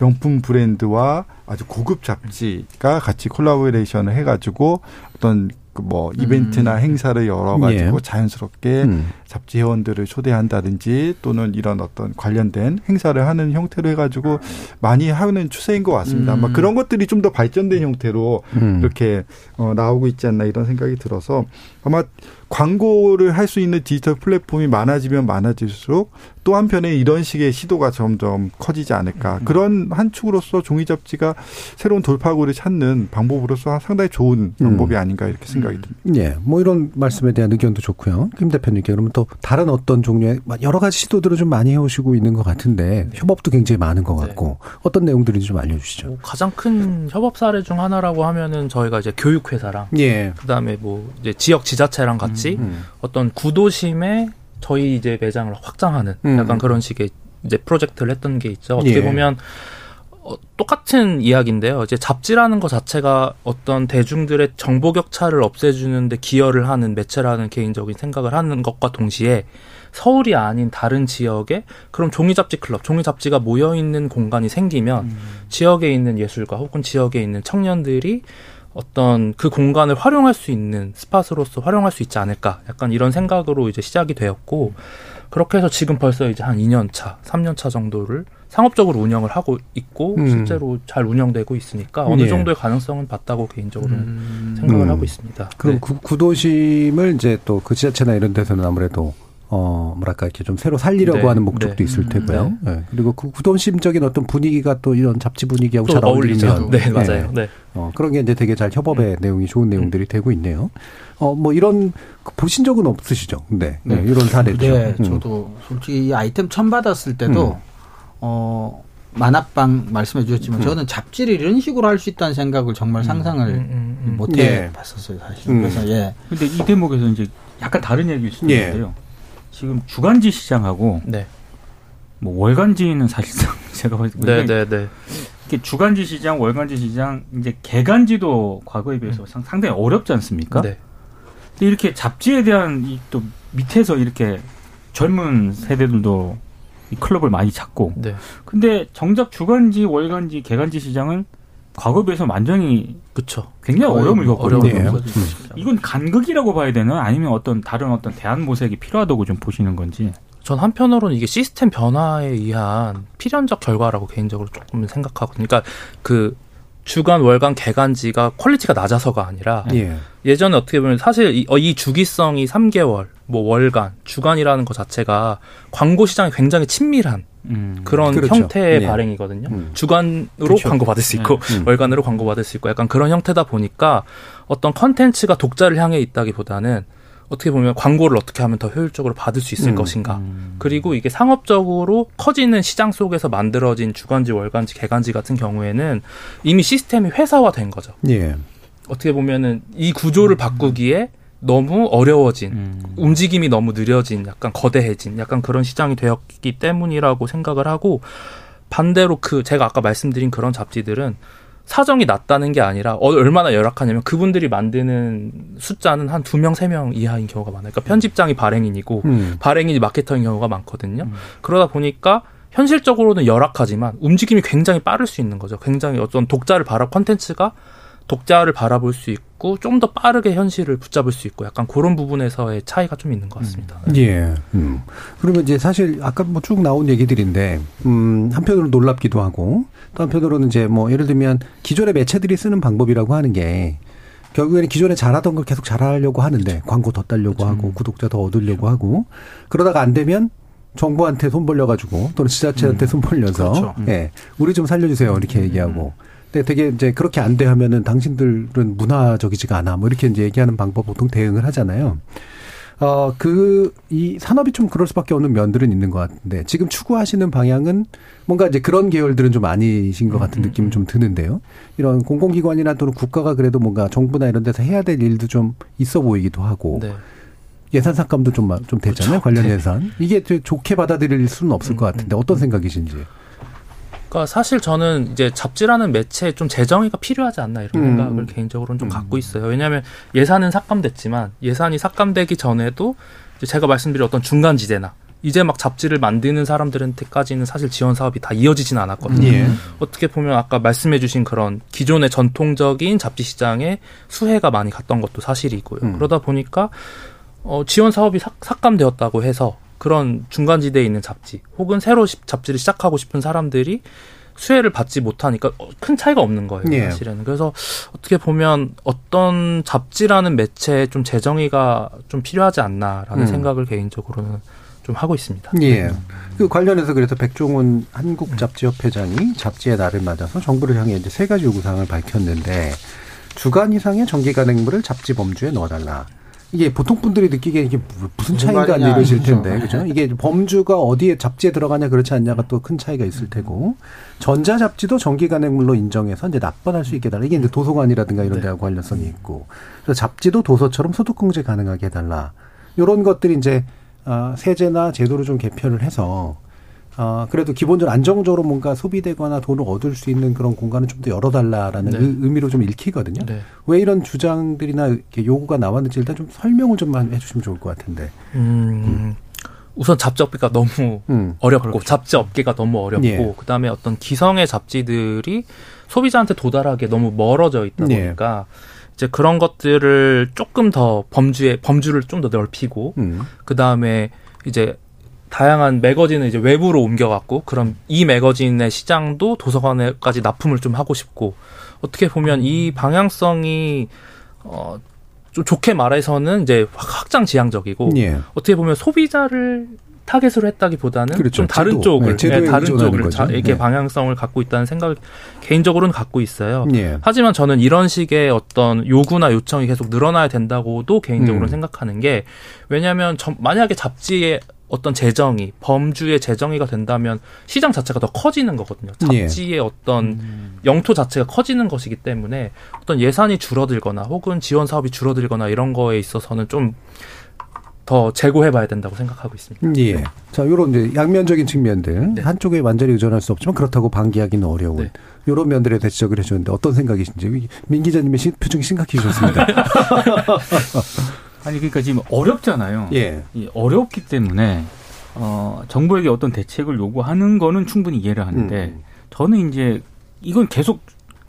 명품 브랜드와 아주 고급 잡지가 같이 콜라보레이션을 해가지고 어떤 그뭐 이벤트나 행사를 열어가지고 예. 자연스럽게 음. 잡지 회원들을 초대한다든지 또는 이런 어떤 관련된 행사를 하는 형태로 해가지고 많이 하는 추세인 것 같습니다. 아마 음. 그런 것들이 좀 더 발전된 형태로 음. 이렇게 어, 나오고 있지 않나 이런 생각이 들어서 아마 광고를 할 수 있는 디지털 플랫폼이 많아지면 많아질수록 또 한편에 이런 식의 시도가 점점 커지지 않을까 그런 한 축으로서 종이 잡지가 새로운 돌파구를 찾는 방법으로서 상당히 좋은 방법이 아닌가 이렇게 생각이 듭니다. 예, 뭐 이런 말씀에 대한 의견도 좋고요. 김 대표님께 그러면 또 다른 어떤 종류의 여러 가지 시도들을 좀 많이 해오시고 있는 것 같은데 협업도 굉장히 많은 것 같고 어떤 내용들인지 좀 알려주시죠. 뭐 가장 큰 협업 사례 중 하나라고 하면은 저희가 이제 교육회사랑 예. 그다음에 뭐 이제 지역 지자체랑 같이 음. 어떤 구도심에 저희 이제 매장을 확장하는 음. 약간 그런 식의 이제 프로젝트를 했던 게 있죠. 어떻게 예. 보면 어, 똑같은 이야기인데요. 이제 잡지라는 것 자체가 어떤 대중들의 정보 격차를 없애주는데 기여를 하는 매체라는 개인적인 생각을 하는 것과 동시에 서울이 아닌 다른 지역에 그럼 종이 잡지 클럽, 종이 잡지가 모여 있는 공간이 생기면 지역에 있는 예술가 혹은 지역에 있는 청년들이 어떤 그 공간을 활용할 수 있는 스팟으로서 활용할 수 있지 않을까 약간 이런 생각으로 이제 시작이 되었고 그렇게 해서 지금 벌써 이제 한 2년 차, 3년 차 정도를 상업적으로 운영을 하고 있고 음. 실제로 잘 운영되고 있으니까 어느 예. 정도의 가능성은 봤다고 개인적으로는 생각을 음. 하고 있습니다. 그럼 네. 구, 구도심을 이제 또 그 지자체나 이런 데서는 아무래도 어 뭐랄까 이렇게 좀 새로 살리려고 네, 하는 목적도 네. 있을 음, 테고요. 네. 그리고 그 구도심적인 어떤 분위기가 또 이런 잡지 분위기하고 또 잘. 어울리면 네, 맞아요. 네. 어 그런 게 이제 되게 잘 협업의 내용이 좋은 내용들이 되고 있네요. 어 뭐 이런 그 보신 적은 없으시죠? 네, 네. 이런 사례죠. 네, 음. 저도 솔직히 이 아이템 처음 받았을 때도 음. 어 만화방 말씀해 주셨지만 음. 저는 잡지를 이런 식으로 할 수 있다는 생각을 정말 상상을 음, 음. 못 예. 해봤었어요 사실. 음. 그래서 예. 근데 이 대목에서 이제 약간 다른 얘기일 수도 예. 있는데요. 지금 주간지 시장하고 네. 뭐 월간지는 사실상 제가 봤을 때 네, 네, 네. 이렇게 주간지 시장, 월간지 시장, 이제 개간지도 과거에 비해서 상- 상당히 어렵지 않습니까? 네. 근데 이렇게 잡지에 대한 이 또 밑에서 이렇게 젊은 세대들도 이 클럽을 많이 찾고 네. 근데 정작 주간지, 월간지, 개간지 시장은 과거에 비해서 완전히 그쵸. 굉장히 어려움을 뭐 겪거든요. 어려워요. 이건 간극이라고 봐야 되나? 아니면 어떤 다른 어떤 대안 모색이 필요하다고 좀 보시는 건지. 전 한편으로는 이게 시스템 변화에 의한 필연적 결과라고 개인적으로 조금 생각하거든요. 그러니까 그 주간, 월간, 계간지가 퀄리티가 낮아서가 아니라 예. 예전에 어떻게 보면 사실 이, 어, 이 주기성이 3개월, 뭐 월간, 주간이라는 것 자체가 광고 시장에 굉장히 친밀한 음. 그런 그렇죠. 형태의 네. 발행이거든요. 음. 주간으로 그렇죠. 광고 받을 수 있고 음. 월간으로 광고 받을 수 있고 약간 그런 형태다 보니까 어떤 컨텐츠가 독자를 향해 있다기보다는 어떻게 보면 광고를 어떻게 하면 더 효율적으로 받을 수 있을 음. 것인가. 그리고 이게 상업적으로 커지는 시장 속에서 만들어진 주간지, 월간지, 개간지 같은 경우에는 이미 시스템이 회사화된 거죠. 예. 어떻게 보면은 이 구조를 바꾸기에 너무 어려워진 음. 움직임이 너무 느려진 약간 거대해진 약간 그런 시장이 되었기 때문이라고 생각을 하고 반대로 그 제가 아까 말씀드린 그런 잡지들은 사정이 낮다는 게 아니라 어, 얼마나 열악하냐면 그분들이 만드는 숫자는 한 두 명, 세 명 이하인 경우가 많아요. 그러니까 편집장이 발행인이고 음. 발행인이 마케터인 경우가 많거든요. 음. 그러다 보니까 현실적으로는 열악하지만 움직임이 굉장히 빠를 수 있는 거죠. 굉장히 어떤 독자를 바라 컨텐츠가 독자를 바라볼 수 있고 좀 더 빠르게 현실을 붙잡을 수 있고 약간 그런 부분에서의 차이가 좀 있는 것 같습니다. 예. 음. 그러면 이제 사실 아까 뭐 쭉 나온 얘기들인데, 음, 한편으로 놀랍기도 하고, 또 한편으로는 이제 뭐 예를 들면 기존의 매체들이 쓰는 방법이라고 하는 게, 결국에는 기존에 잘하던 걸 계속 잘하려고 하는데, 광고 더 따려고 하고, 구독자 더 얻으려고 하고, 그러다가 안 되면 정부한테 손 벌려가지고, 또는 지자체한테 손 벌려서, 그렇죠. 예, 우리 좀 살려주세요. 이렇게 얘기하고. 근데 되게 이제 그렇게 안 돼 하면은 당신들은 문화적이지가 않아. 뭐 이렇게 이제 얘기하는 방법 보통 대응을 하잖아요. 어, 그, 이 산업이 좀 그럴 수밖에 없는 면들은 있는 것 같은데, 지금 추구하시는 방향은 뭔가 이제 그런 계열들은 좀 아니신 것 같은 느낌은 좀 드는데요. 이런 공공기관이나 또는 국가가 그래도 뭔가 정부나 이런 데서 해야 될 일도 좀 있어 보이기도 하고, 네. 예산 삭감도 좀, 마- 좀 됐잖아요. 관련 예산. 이게 좋게 받아들일 수는 없을 것 같은데, 어떤 생각이신지. 그러니까 사실 저는 이제 잡지라는 매체에 좀 재정의가 필요하지 않나 이런 음. 생각을 개인적으로는 좀 갖고 있어요. 왜냐하면 예산은 삭감됐지만 예산이 삭감되기 전에도 제가 말씀드린 어떤 중간 지대나 이제 막 잡지를 만드는 사람들한테까지는 사실 지원 사업이 다 이어지진 않았거든요. 예. 어떻게 보면 아까 말씀해주신 그런 기존의 전통적인 잡지 시장에 수혜가 많이 갔던 것도 사실이고요. 음. 그러다 보니까 어, 지원 사업이 삭, 삭감되었다고 해서 그런 중간지대에 있는 잡지 혹은 새로 시- 잡지를 시작하고 싶은 사람들이 수혜를 받지 못하니까 어, 큰 차이가 없는 거예요, 예. 사실은. 그래서 어떻게 보면 어떤 잡지라는 매체에 좀 재정의가 좀 필요하지 않나라는 음. 생각을 개인적으로는 좀 하고 있습니다. 예. 그 관련해서 그래서 백종원 한국잡지협회장이 잡지의 날을 맞아서 정부를 향해 이제 세 가지 요구사항을 밝혔는데 주간 이상의 정기 간행물을 잡지 범주에 넣어달라. 이게 보통 분들이 느끼기에 이게 무- 무슨 차이가 이러실 그죠. 텐데, 그죠? 이게 범주가 어디에 잡지에 들어가냐 그렇지 않냐가 또 큰 차이가 있을 테고, 전자 잡지도 정기 간행물로 인정해서 이제 납본할 수 있게 해달라. 이게 이제 도서관이라든가 이런 데하고 관련성이 있고, 그래서 잡지도 도서처럼 소득공제 가능하게 해달라. 이런 것들이 이제 아, 세제나 제도를 좀 개편을 해서 아, 그래도 기본적으로 안정적으로 뭔가 소비되거나 돈을 얻을 수 있는 그런 공간을 좀 더 열어달라라는 네. 의- 의미로 좀 읽히거든요. 네. 왜 이런 주장들이나 이렇게 요구가 나왔는지 일단 좀 설명을 좀 해주시면 좋을 것 같은데. 음, 우선 잡지 업계가 너무 음. 어렵고 잡지 업계가 너무 어렵고 예. 그다음에 어떤 기성의 잡지들이 소비자한테 도달하기에 너무 멀어져 있다 예. 보니까 이제 그런 것들을 조금 더 범주에 범주를 좀 더 넓히고 음. 그다음에 이제 다양한 매거진을 이제 외부로 옮겨갖고 그럼 이 매거진의 시장도 도서관에까지 납품을 좀 하고 싶고 어떻게 보면 이 방향성이 어, 좀 좋게 말해서는 이제 확장 지향적이고 예. 어떻게 보면 소비자를 타겟으로 했다기보다는 그렇죠. 좀 다른 제도, 쪽을 네, 네, 다른 쪽을. 자, 이렇게 네. 방향성을 갖고 있다는 생각을 개인적으로는 갖고 있어요. 예. 하지만 저는 이런 식의 어떤 요구나 요청이 계속 늘어나야 된다고도 개인적으로 음. 생각하는 게 왜냐하면 저- 만약에 잡지의 어떤 재정이 범주의 재정의가 된다면 시장 자체가 더 커지는 거거든요. 예. 잡지의 어떤 영토 자체가 커지는 것이기 때문에 어떤 예산이 줄어들거나 혹은 지원 사업이 줄어들거나 이런 거에 있어서는 좀 더 재고해봐야 된다고 생각하고 있습니다. 예. 자, 요런 이제 양면적인 측면들 네. 한쪽에 완전히 의존할 수 없지만 그렇다고 방기하기는 어려운 네. 요런 면들에 대해 지적을 해주는데 어떤 생각이신지 민 기자님의 시- 표정이 심각해지셨습니다. 아니 그러니까 지금 어렵잖아요. 예. 이 어렵기 때문에 어, 정부에게 어떤 대책을 요구하는 거는 충분히 이해를 하는데 음. 저는 이제 이건 계속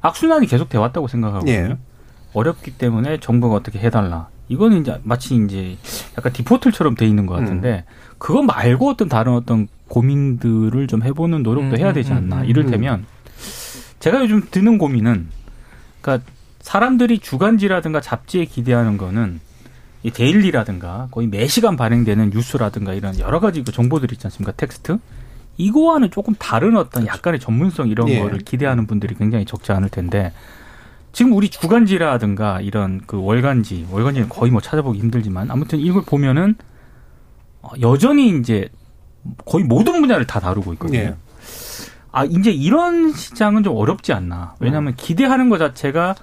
악순환이 계속 돼 왔다고 생각하거든요. 예. 어렵기 때문에 정부가 어떻게 해달라. 이거는 이제 마치 이제 약간 디포트처럼 돼 있는 것 같은데 음. 그거 말고 어떤 다른 어떤 고민들을 좀 해보는 노력도 음, 해야 되지 음, 않나. 음, 이를테면 제가 요즘 드는 고민은 그러니까 사람들이 주간지라든가 잡지에 기대하는 거는 이 데일리라든가 거의 매 시간 발행되는 뉴스라든가 이런 여러 가지 그 정보들 있지 않습니까? 텍스트. 이거와는 조금 다른 어떤 약간의 전문성 이런 예. 거를 기대하는 분들이 굉장히 적지 않을 텐데 지금 우리 주간지라든가 이런 그 월간지, 월간지는 거의 뭐 찾아보기 힘들지만 아무튼 이걸 보면은 어, 여전히 이제 거의 모든 분야를 다 다루고 있거든요. 예. 아, 이제 이런 시장은 좀 어렵지 않나. 왜냐하면 기대하는 것 자체가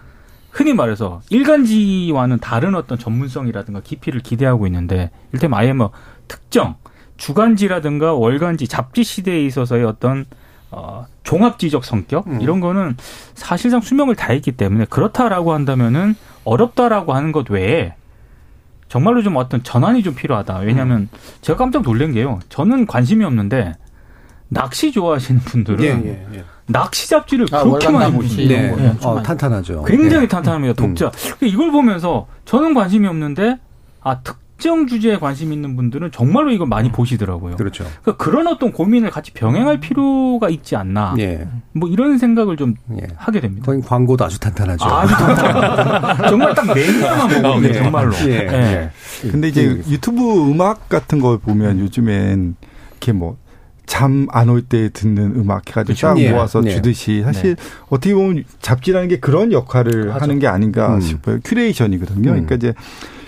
흔히 말해서 일간지와는 다른 어떤 전문성이라든가 깊이를 기대하고 있는데, 일테면 아예 뭐 특정 주간지라든가 월간지, 잡지 시대에 있어서의 어떤 어, 종합지적 성격 음. 이런 거는 사실상 수명을 다했기 때문에 그렇다라고 한다면은 어렵다라고 하는 것 외에 정말로 좀 어떤 전환이 좀 필요하다. 왜냐하면 제가 깜짝 놀란 게요. 저는 관심이 없는데 낚시 좋아하시는 분들은 예, 예, 예. 낚시 잡지를 아, 그렇게 많이 보시는 네. 거예요. 어, 탄탄하죠. 굉장히 예. 탄탄합니다. 독자. 그러니까 이걸 보면서 저는 관심이 없는데 아 특정 주제에 관심 있는 분들은 정말로 이걸 많이 보시더라고요. 그렇죠. 그러니까 그런 어떤 고민을 같이 병행할 필요가 있지 않나. 예. 뭐 이런 생각을 좀 예. 하게 됩니다. 거의 광고도 아주 탄탄하죠. 아주 탄탄합니다. 정말 딱 매니아만 보거든요. 예. 정말로. 예. 예. 근데 이제 유튜브 음악 같은 걸 보면 요즘엔 이렇게 뭐 잠 안 올 때 듣는 음악 해가지고 그렇죠. 쫙 예. 모아서 네. 주듯이 사실 어떻게 보면 잡지라는 게 그런 역할을 하죠. 하는 게 아닌가 음. 싶어요. curation이거든요. 음. 그러니까 이제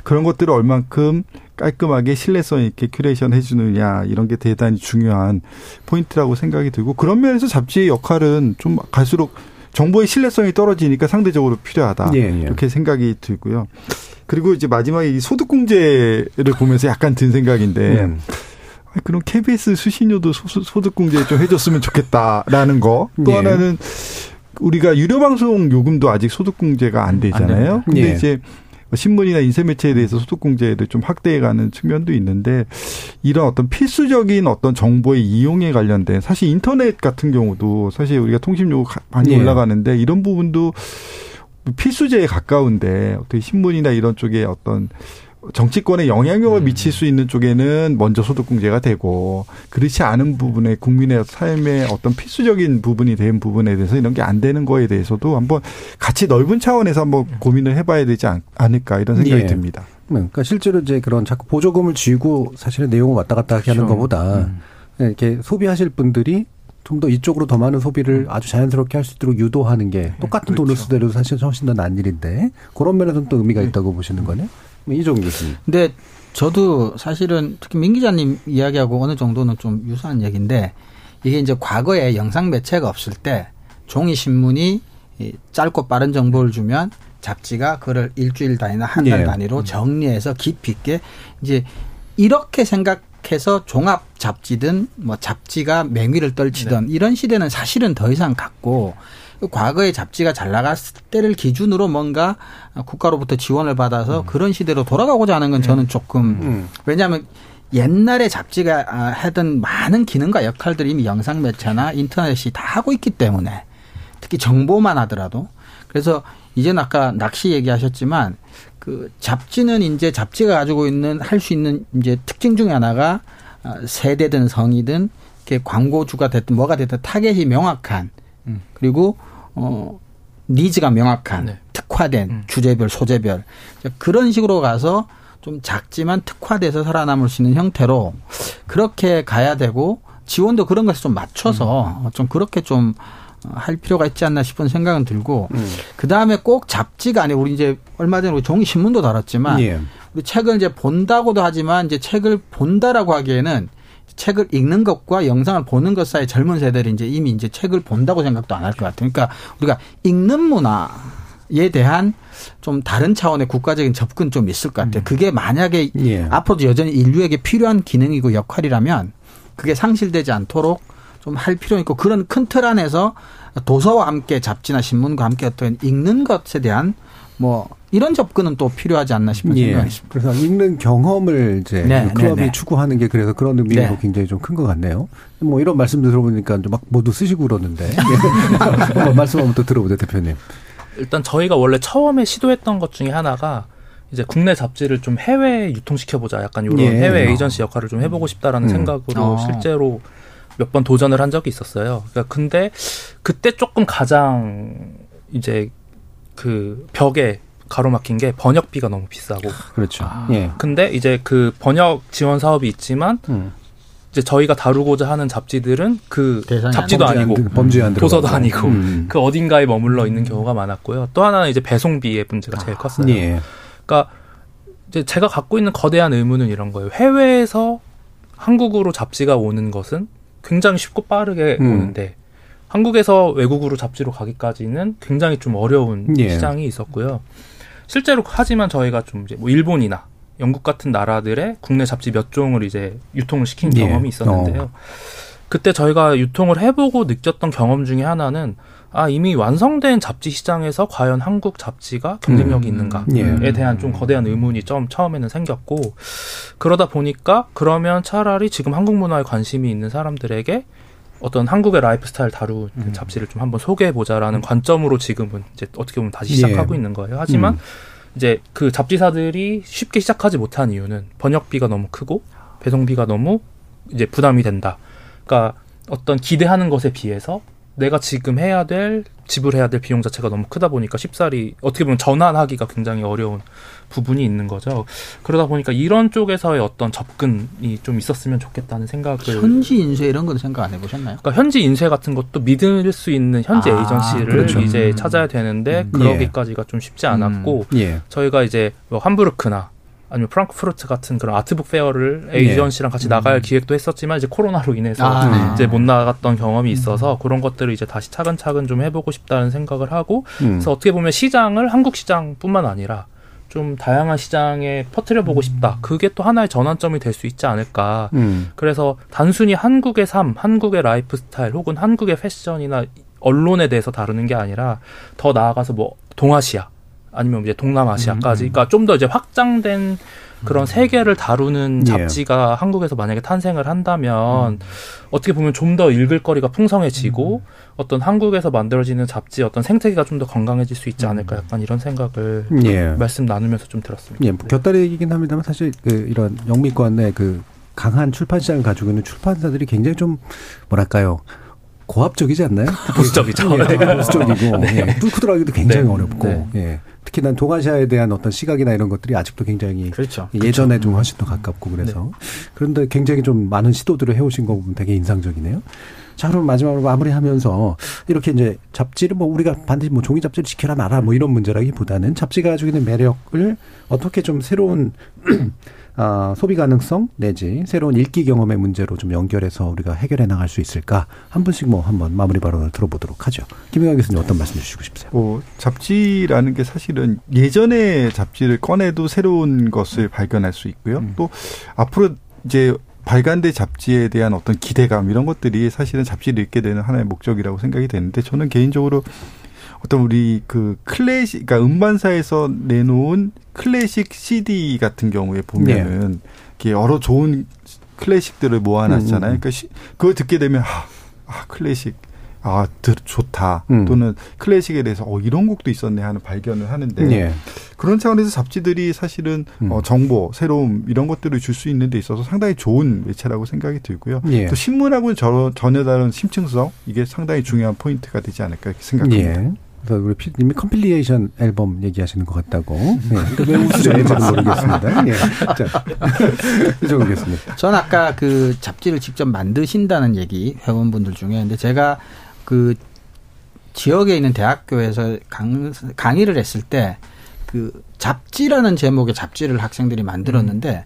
그런 것들을 얼만큼 깔끔하게 신뢰성 있게 큐레이션 해주느냐 이런 게 대단히 중요한 포인트라고 생각이 들고 그런 면에서 잡지의 역할은 좀 갈수록 정보의 신뢰성이 떨어지니까 상대적으로 필요하다. 예, 예. 이렇게 생각이 들고요. 그리고 이제 마지막에 이 소득공제를 보면서 약간 든 생각인데 음. 아니, 그럼 KBS 수신료도 소, 소득공제 좀 해줬으면 좋겠다라는 거. 또 예. 하나는 우리가 유료 방송 요금도 아직 소득공제가 안 되잖아요. 안 근데 예. 이제 신문이나 인쇄 매체에 대해서 소득공제를 좀 확대해가는 측면도 있는데 이런 어떤 필수적인 어떤 정보의 이용에 관련된 사실 인터넷 같은 경우도 사실 우리가 통신료 가- 많이 예. 올라가는데 이런 부분도 필수제에 가까운데 어떻게 신문이나 이런 쪽에 어떤 정치권에 영향력을 음. 미칠 수 있는 쪽에는 먼저 소득공제가 되고 그렇지 않은 부분에 국민의 삶의 어떤 필수적인 부분이 된 부분에 대해서 이런 게 안 되는 거에 대해서도 한번 같이 넓은 차원에서 한번 고민을 해봐야 되지 않, 않을까 이런 생각이 예. 듭니다. 그러니까 실제로 이제 그런 자꾸 보조금을 쥐고 사실은 내용을 왔다 갔다 하게 하는 그렇죠. 것보다 음. 이렇게 소비하실 분들이 좀더 이쪽으로 더 많은 소비를 아주 자연스럽게 할 수 있도록 유도하는 게 똑같은 돈을 그렇죠. 쓰더라도 사실 훨씬 더 나은 일인데 그런 면에서는 또 의미가 있다고 보시는 거네. 이종 교수님. 근데 저도 사실은 특히 민 기자님 이야기하고 어느 정도는 좀 유사한 얘기인데 이게 이제 과거에 영상 매체가 없을 때 종이 신문이 이 짧고 빠른 정보를 주면 잡지가 그걸 일주일 단위나 한달 예. 단위로 정리해서 깊이 있게 이제 이렇게 생각해서 종합 잡지든 뭐 잡지가 맹위를 떨치던 이런 시대는 사실은 더 이상 갔고 과거에 잡지가 잘 나갔을 때를 기준으로 뭔가 국가로부터 지원을 받아서 그런 시대로 돌아가고자 하는 건 저는 조금 음. 왜냐하면 옛날에 잡지가 아, 하던 많은 기능과 역할들이 이미 영상 매체나 인터넷이 다 하고 있기 때문에 특히 정보만 하더라도. 그래서 이제는 아까 낚시 얘기하셨지만 그 잡지는 이제 잡지가 가지고 있는 할 수 있는 이제 특징 중에 하나가 아, 세대든 성이든 이렇게 광고주가 됐든 뭐가 됐든 타겟이 명확한 그리고 어 니즈가 명확한 네. 특화된 음. 주제별 소재별 그런 식으로 가서 좀 작지만 특화돼서 살아남을 수 있는 형태로 그렇게 가야 되고 지원도 그런 것에 좀 맞춰서 음. 좀 그렇게 좀 할 필요가 있지 않나 싶은 생각은 들고 음. 그 다음에 꼭 잡지가 아니고 우리 이제 얼마 전에 우리 종이 신문도 다뤘지만 예. 우리 책을 이제 본다고도 하지만 이제 책을 본다라고 하기에는 책을 읽는 것과 영상을 보는 것 사이 젊은 세대들이 이제 이미 이제 책을 본다고 생각도 안 할 것 같아요. 그러니까 우리가 읽는 문화에 대한 좀 다른 차원의 국가적인 접근 좀 있을 것 같아요. 그게 만약에 예. 앞으로도 여전히 인류에게 필요한 기능이고 역할이라면 그게 상실되지 않도록 좀 할 필요 있고 그런 큰 틀 안에서 도서와 함께 잡지나 신문과 함께 어떤 읽는 것에 대한 뭐 이런 접근은 또 필요하지 않나 싶은 예. 생각이 있습니다. 그래서 읽는 경험을 이제 네, 클럽이 네, 네. 추구하는 게 그래서 그런 의미로 네. 굉장히 좀 큰 것 같네요. 뭐 이런 말씀들 들어보니까 좀막 모두 쓰시고 그러는데 예. 한번 말씀 한번 또 들어보죠 대표님. 일단 저희가 원래 처음에 시도했던 것 중에 하나가 이제 국내 잡지를 좀 해외 유통시켜 보자. 약간 이런 예. 해외 에이전시 역할을 좀 해보고 싶다라는 음. 생각으로 어. 실제로 몇 번 도전을 한 적이 있었어요. 그러니까 근데 그때 조금 가장 이제 그 벽에 가로막힌 게 번역비가 너무 비싸고. 그렇죠. 예. 근데 이제 그 번역 지원 사업이 있지만 음. 이제 저희가 다루고자 하는 잡지들은 그 잡지도 아니고 안 도서도. 아니고 음. 그 어딘가에 머물러 있는 경우가 많았고요. 또 하나는 이제 배송비의 문제가 제일 컸어요. 예. 그러니까 이제 제가 갖고 있는 거대한 의문은 이런 거예요. 해외에서 한국으로 잡지가 오는 것은 굉장히 쉽고 빠르게 음. 오는데 한국에서 외국으로 잡지로 가기까지는 굉장히 좀 어려운 예. 시장이 있었고요. 실제로 하지만 저희가 좀 이제 뭐 일본이나 영국 같은 나라들의 국내 잡지 몇 종을 이제 유통을 시킨 예. 경험이 있었는데요. 그때 저희가 유통을 해보고 느꼈던 경험 중에 하나는 아 이미 완성된 잡지 시장에서 과연 한국 잡지가 경쟁력이 음. 있는가에 예. 대한 좀 거대한 의문이 좀 처음에는 생겼고 그러다 보니까 그러면 차라리 지금 한국 문화에 관심이 있는 사람들에게 어떤 한국의 라이프 스타일 다룬 음. 잡지를 좀 한번 소개해 보자라는 관점으로 지금은 이제 어떻게 보면 다시 시작하고 예. 있는 거예요. 하지만 음. 이제 그 잡지사들이 쉽게 시작하지 못한 이유는 번역비가 너무 크고 배송비가 너무 이제 부담이 된다. 그러니까 어떤 기대하는 것에 비해서 내가 지금 해야 될 지불해야 될 비용 자체가 너무 크다 보니까 쉽사리 어떻게 보면 전환하기가 굉장히 어려운 부분이 있는 거죠. 그러다 보니까 이런 쪽에서의 어떤 접근이 좀 있었으면 좋겠다는 생각을 현지 인쇄 이런 건 생각 안 해보셨나요? 그러니까 현지 인쇄 같은 것도 믿을 수 있는 현지 아, 에이전시를 그렇죠. 이제 음. 찾아야 되는데 음. 그러기까지가 좀 쉽지 않았고 예. 저희가 이제 뭐 함부르크나 아니면 프랑크푸르트 같은 그런 아트북 페어를 에이전시랑 같이 나갈 기획도 했었지만 이제 코로나로 인해서 아, 네. 이제 못 나갔던 경험이 있어서 그런 것들을 이제 다시 차근차근 좀 해보고 싶다는 생각을 하고 음. 그래서 어떻게 보면 시장을 한국 시장뿐만 아니라 좀 다양한 시장에 퍼뜨려 보고 싶다. 그게 또 하나의 전환점이 될 수 있지 않을까. 음. 그래서 단순히 한국의 삶, 한국의 라이프 스타일 혹은 한국의 패션이나 언론에 대해서 다루는 게 아니라 더 나아가서 뭐 동아시아 아니면 이제 동남아시아까지 그러니까 좀 더 이제 확장된 그런 세계를 다루는 예. 잡지가 한국에서 만약에 탄생을 한다면 어떻게 보면 좀 더 읽을 거리가 풍성해지고 어떤 한국에서 만들어지는 잡지 어떤 생태계가 좀 더 건강해질 수 있지 않을까 약간 이런 생각을 예. 말씀 나누면서 좀 들었습니다. 예, 뭐 곁다리이긴 합니다만 사실 그 이런 영미권의 그 강한 출판 시장을 가지고 있는 출판사들이 굉장히 좀 뭐랄까요 고압적이지 않나요? 보수적이죠. 예, 보수적이고 네. 예, 뚫고 들어가기도 굉장히 네. 어렵고 네. 예. 특히 난 동아시아에 대한 어떤 시각이나 이런 것들이 아직도 굉장히 그렇죠. 예전에 좀 훨씬 더 가깝고 그래서 그런데 굉장히 좀 많은 시도들을 해오신 거 보면 되게 인상적이네요. 자, 그럼 마지막으로 마무리하면서 이렇게 이제 잡지를 뭐 우리가 반드시 뭐 종이 잡지를 지켜라 마라 뭐 이런 문제라기보다는 잡지가 가지고 있는 매력을 어떻게 좀 새로운 아, 소비 가능성 내지 새로운 읽기 경험의 문제로 좀 연결해서 우리가 해결해 나갈 수 있을까 한 분씩 뭐 한번 마무리 발언을 들어보도록 하죠. 김영환 교수님 어떤 말씀 주시고 싶으세요? 뭐 잡지라는 게 사실은 예전에 잡지를 꺼내도 새로운 것을 발견할 수 있고요. 음. 또 앞으로 이제 발간된 잡지에 대한 어떤 기대감 이런 것들이 사실은 잡지를 읽게 되는 하나의 목적이라고 생각이 되는데 저는 개인적으로 어떤 우리 그 클래식, 그러니까 음반사에서 내놓은 클래식 CD 같은 경우에 보면은 이게 여러 좋은 클래식들을 모아놨잖아요. 음, 음. 그러니까 시, 그걸 듣게 되면 아, 아 클래식. 아, 들, 좋다. 음. 또는 클래식에 대해서 어, 이런 곡도 있었네 하는 발견을 하는데 예. 그런 차원에서 잡지들이 사실은 음. 어, 정보, 새로움 이런 것들을 줄 수 있는 데 있어서 상당히 좋은 매체라고 생각이 들고요. 예. 또 신문하고는 저, 전혀 다른 심층성 이게 상당히 중요한 포인트가 되지 않을까 이렇게 생각합니다. 우리 피디님이 compilation 앨범 얘기하시는 것 같다고. 예. 왜 웃으셨는지 모르겠습니다. 예. 자, 교수님. 전 아까 그 잡지를 직접 만드신다는 얘기 회원분들 중에 근데 제가 그 지역에 있는 대학교에서 강, 강의를 했을 때 그 잡지라는 제목의 잡지를 학생들이 만들었는데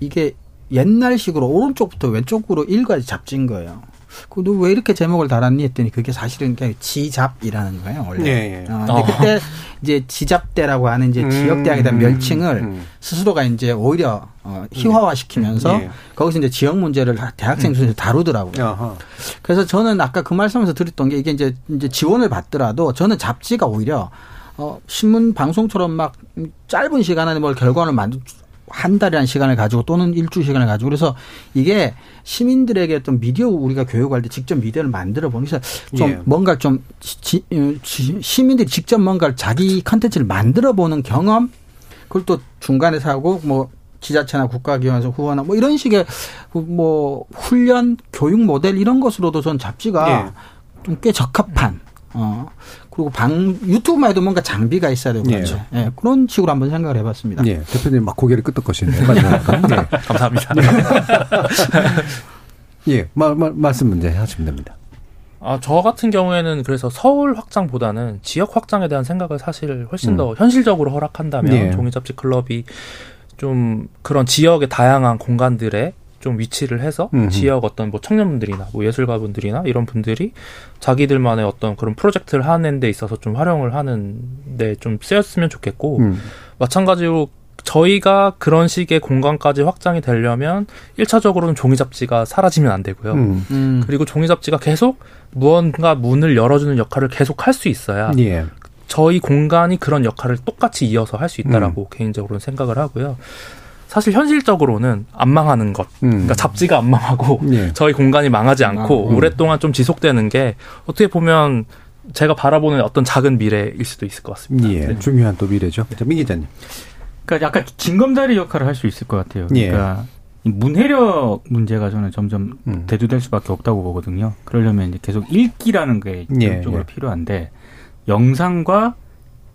이게 옛날식으로 오른쪽부터 왼쪽으로 읽어야 잡지인 거예요. 그너 왜 이렇게 제목을 달았니 했더니 그게 사실은 그냥 지잡이라는 거예요 원래. 예, 예. 어, 근데 어. 그때 이제 지잡대라고 하는 이제 지역 대학에 대한 음, 멸칭을 음. 스스로가 이제 오히려 어, 희화화시키면서 예. 거기서 이제 지역 문제를 대학생 순위로 다루더라고요. 아하. 그래서 저는 아까 그 말씀에서 드렸던 게 이게 이제 이제 지원을 받더라도 저는 잡지가 오히려 어 신문 방송처럼 막 짧은 시간 안에 뭘 결과를 만들 한 달이라는 시간을 가지고 또는 일주 시간을 가지고 그래서 이게 시민들에게 어떤 미디어 우리가 교육할 때 직접 미디어를 만들어 보는 그래서 좀 예. 뭔가 좀 지- 어, 지- 시민들이 직접 뭔가를 자기 컨텐츠를 만들어 보는 경험 그걸 또 중간에서 하고 뭐 지자체나 국가기관에서 후원하고 뭐 이런 식의 뭐 훈련 교육 모델 이런 것으로도 전 잡지가 예. 좀꽤 적합한 어 그리고 방 유튜브만 해도 뭔가 장비가 있어야 되고 그렇죠. 예, 그런 식으로 한번 생각을 해봤습니다. 예. 대표님 막 고개를 끄덕거시네요. 마지막에. 예. 감사합니다. 예. 말, 말, 말씀 문제 하시면 됩니다. 아, 저 같은 경우에는 그래서 서울 확장보다는 지역 확장에 대한 생각을 사실 훨씬 음. 더 현실적으로 허락한다면 예. 종이잡지 클럽이 좀 그런 지역의 다양한 공간들에 좀 위치를 해서 음흠. 지역 어떤 뭐 청년분들이나 뭐 예술가분들이나 이런 분들이 자기들만의 어떤 그런 프로젝트를 하는 데 있어서 좀 활용을 하는 데 좀 쓰였으면 좋겠고 음. 마찬가지로 저희가 그런 식의 공간까지 확장이 되려면 1차적으로는 종이 잡지가 사라지면 안 되고요. 음. 음. 그리고 종이 잡지가 계속 무언가 문을 열어주는 역할을 계속 할 수 있어야 예. 저희 공간이 그런 역할을 똑같이 이어서 할 수 있다라고 음. 개인적으로는 생각을 하고요. 사실 현실적으로는 안 망하는 것, 음. 그러니까 잡지가 안 망하고 예. 저희 공간이 망하지 않고 음. 오랫동안 좀 지속되는 게 어떻게 보면 제가 바라보는 어떤 작은 미래일 수도 있을 것 같습니다. 예. 네. 중요한 또 미래죠. 자, 민 기자님. 그러니까 약간 징검다리 역할을 할 수 있을 것 같아요. 예. 그러니까 이 문해력 문제가 저는 점점 음. 대두될 수밖에 없다고 보거든요. 그러려면 이제 계속 읽기라는 게 예, 기본적으로 예. 필요한데 영상과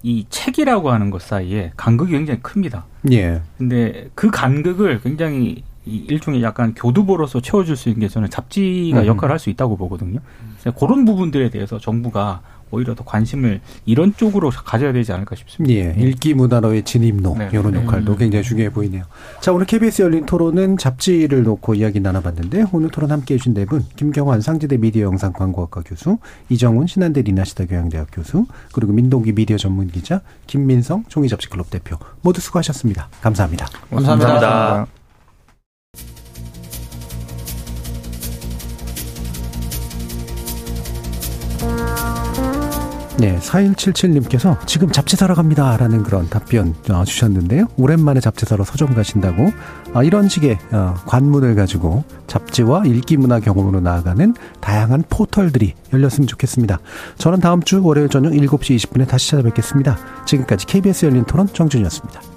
이 책이라고 하는 것 사이에 간극이 굉장히 큽니다. 예. 근데 그 간극을 굉장히 이 일종의 약간 교두보로서 채워줄 수 있는 게 저는 잡지가 음. 역할을 할 수 있다고 보거든요. 그래서 그런 부분들에 대해서 정부가 오히려 더 관심을 이런 쪽으로 가져야 되지 않을까 싶습니다. 예. 읽기 문화로의 진입로 네. 이런 네. 역할도 굉장히 중요해 보이네요. 자, 오늘 KBS 열린 토론은 잡지를 놓고 이야기 나눠봤는데 오늘 토론 함께해 주신 네 분, 김경환 상지대 미디어 영상 광고학과 교수, 이정훈 신한대 리나시다 교양대학 교수, 그리고 민동기 미디어 전문 기자, 김민성 종이접시클럽 대표 모두 수고하셨습니다. 감사합니다. 감사합니다. 감사합니다. 네, 4177님께서 지금 잡지 사러 갑니다. 라는 그런 답변 어, 주셨는데요. 오랜만에 잡지 사러 서점 가신다고 아, 이런 식의 어, 관문을 가지고 잡지와 읽기 문화 경험으로 나아가는 다양한 포털들이 열렸으면 좋겠습니다. 저는 다음 주 월요일 저녁 7시 20분에 다시 찾아뵙겠습니다. 지금까지 KBS 열린 토론 정준이었습니다.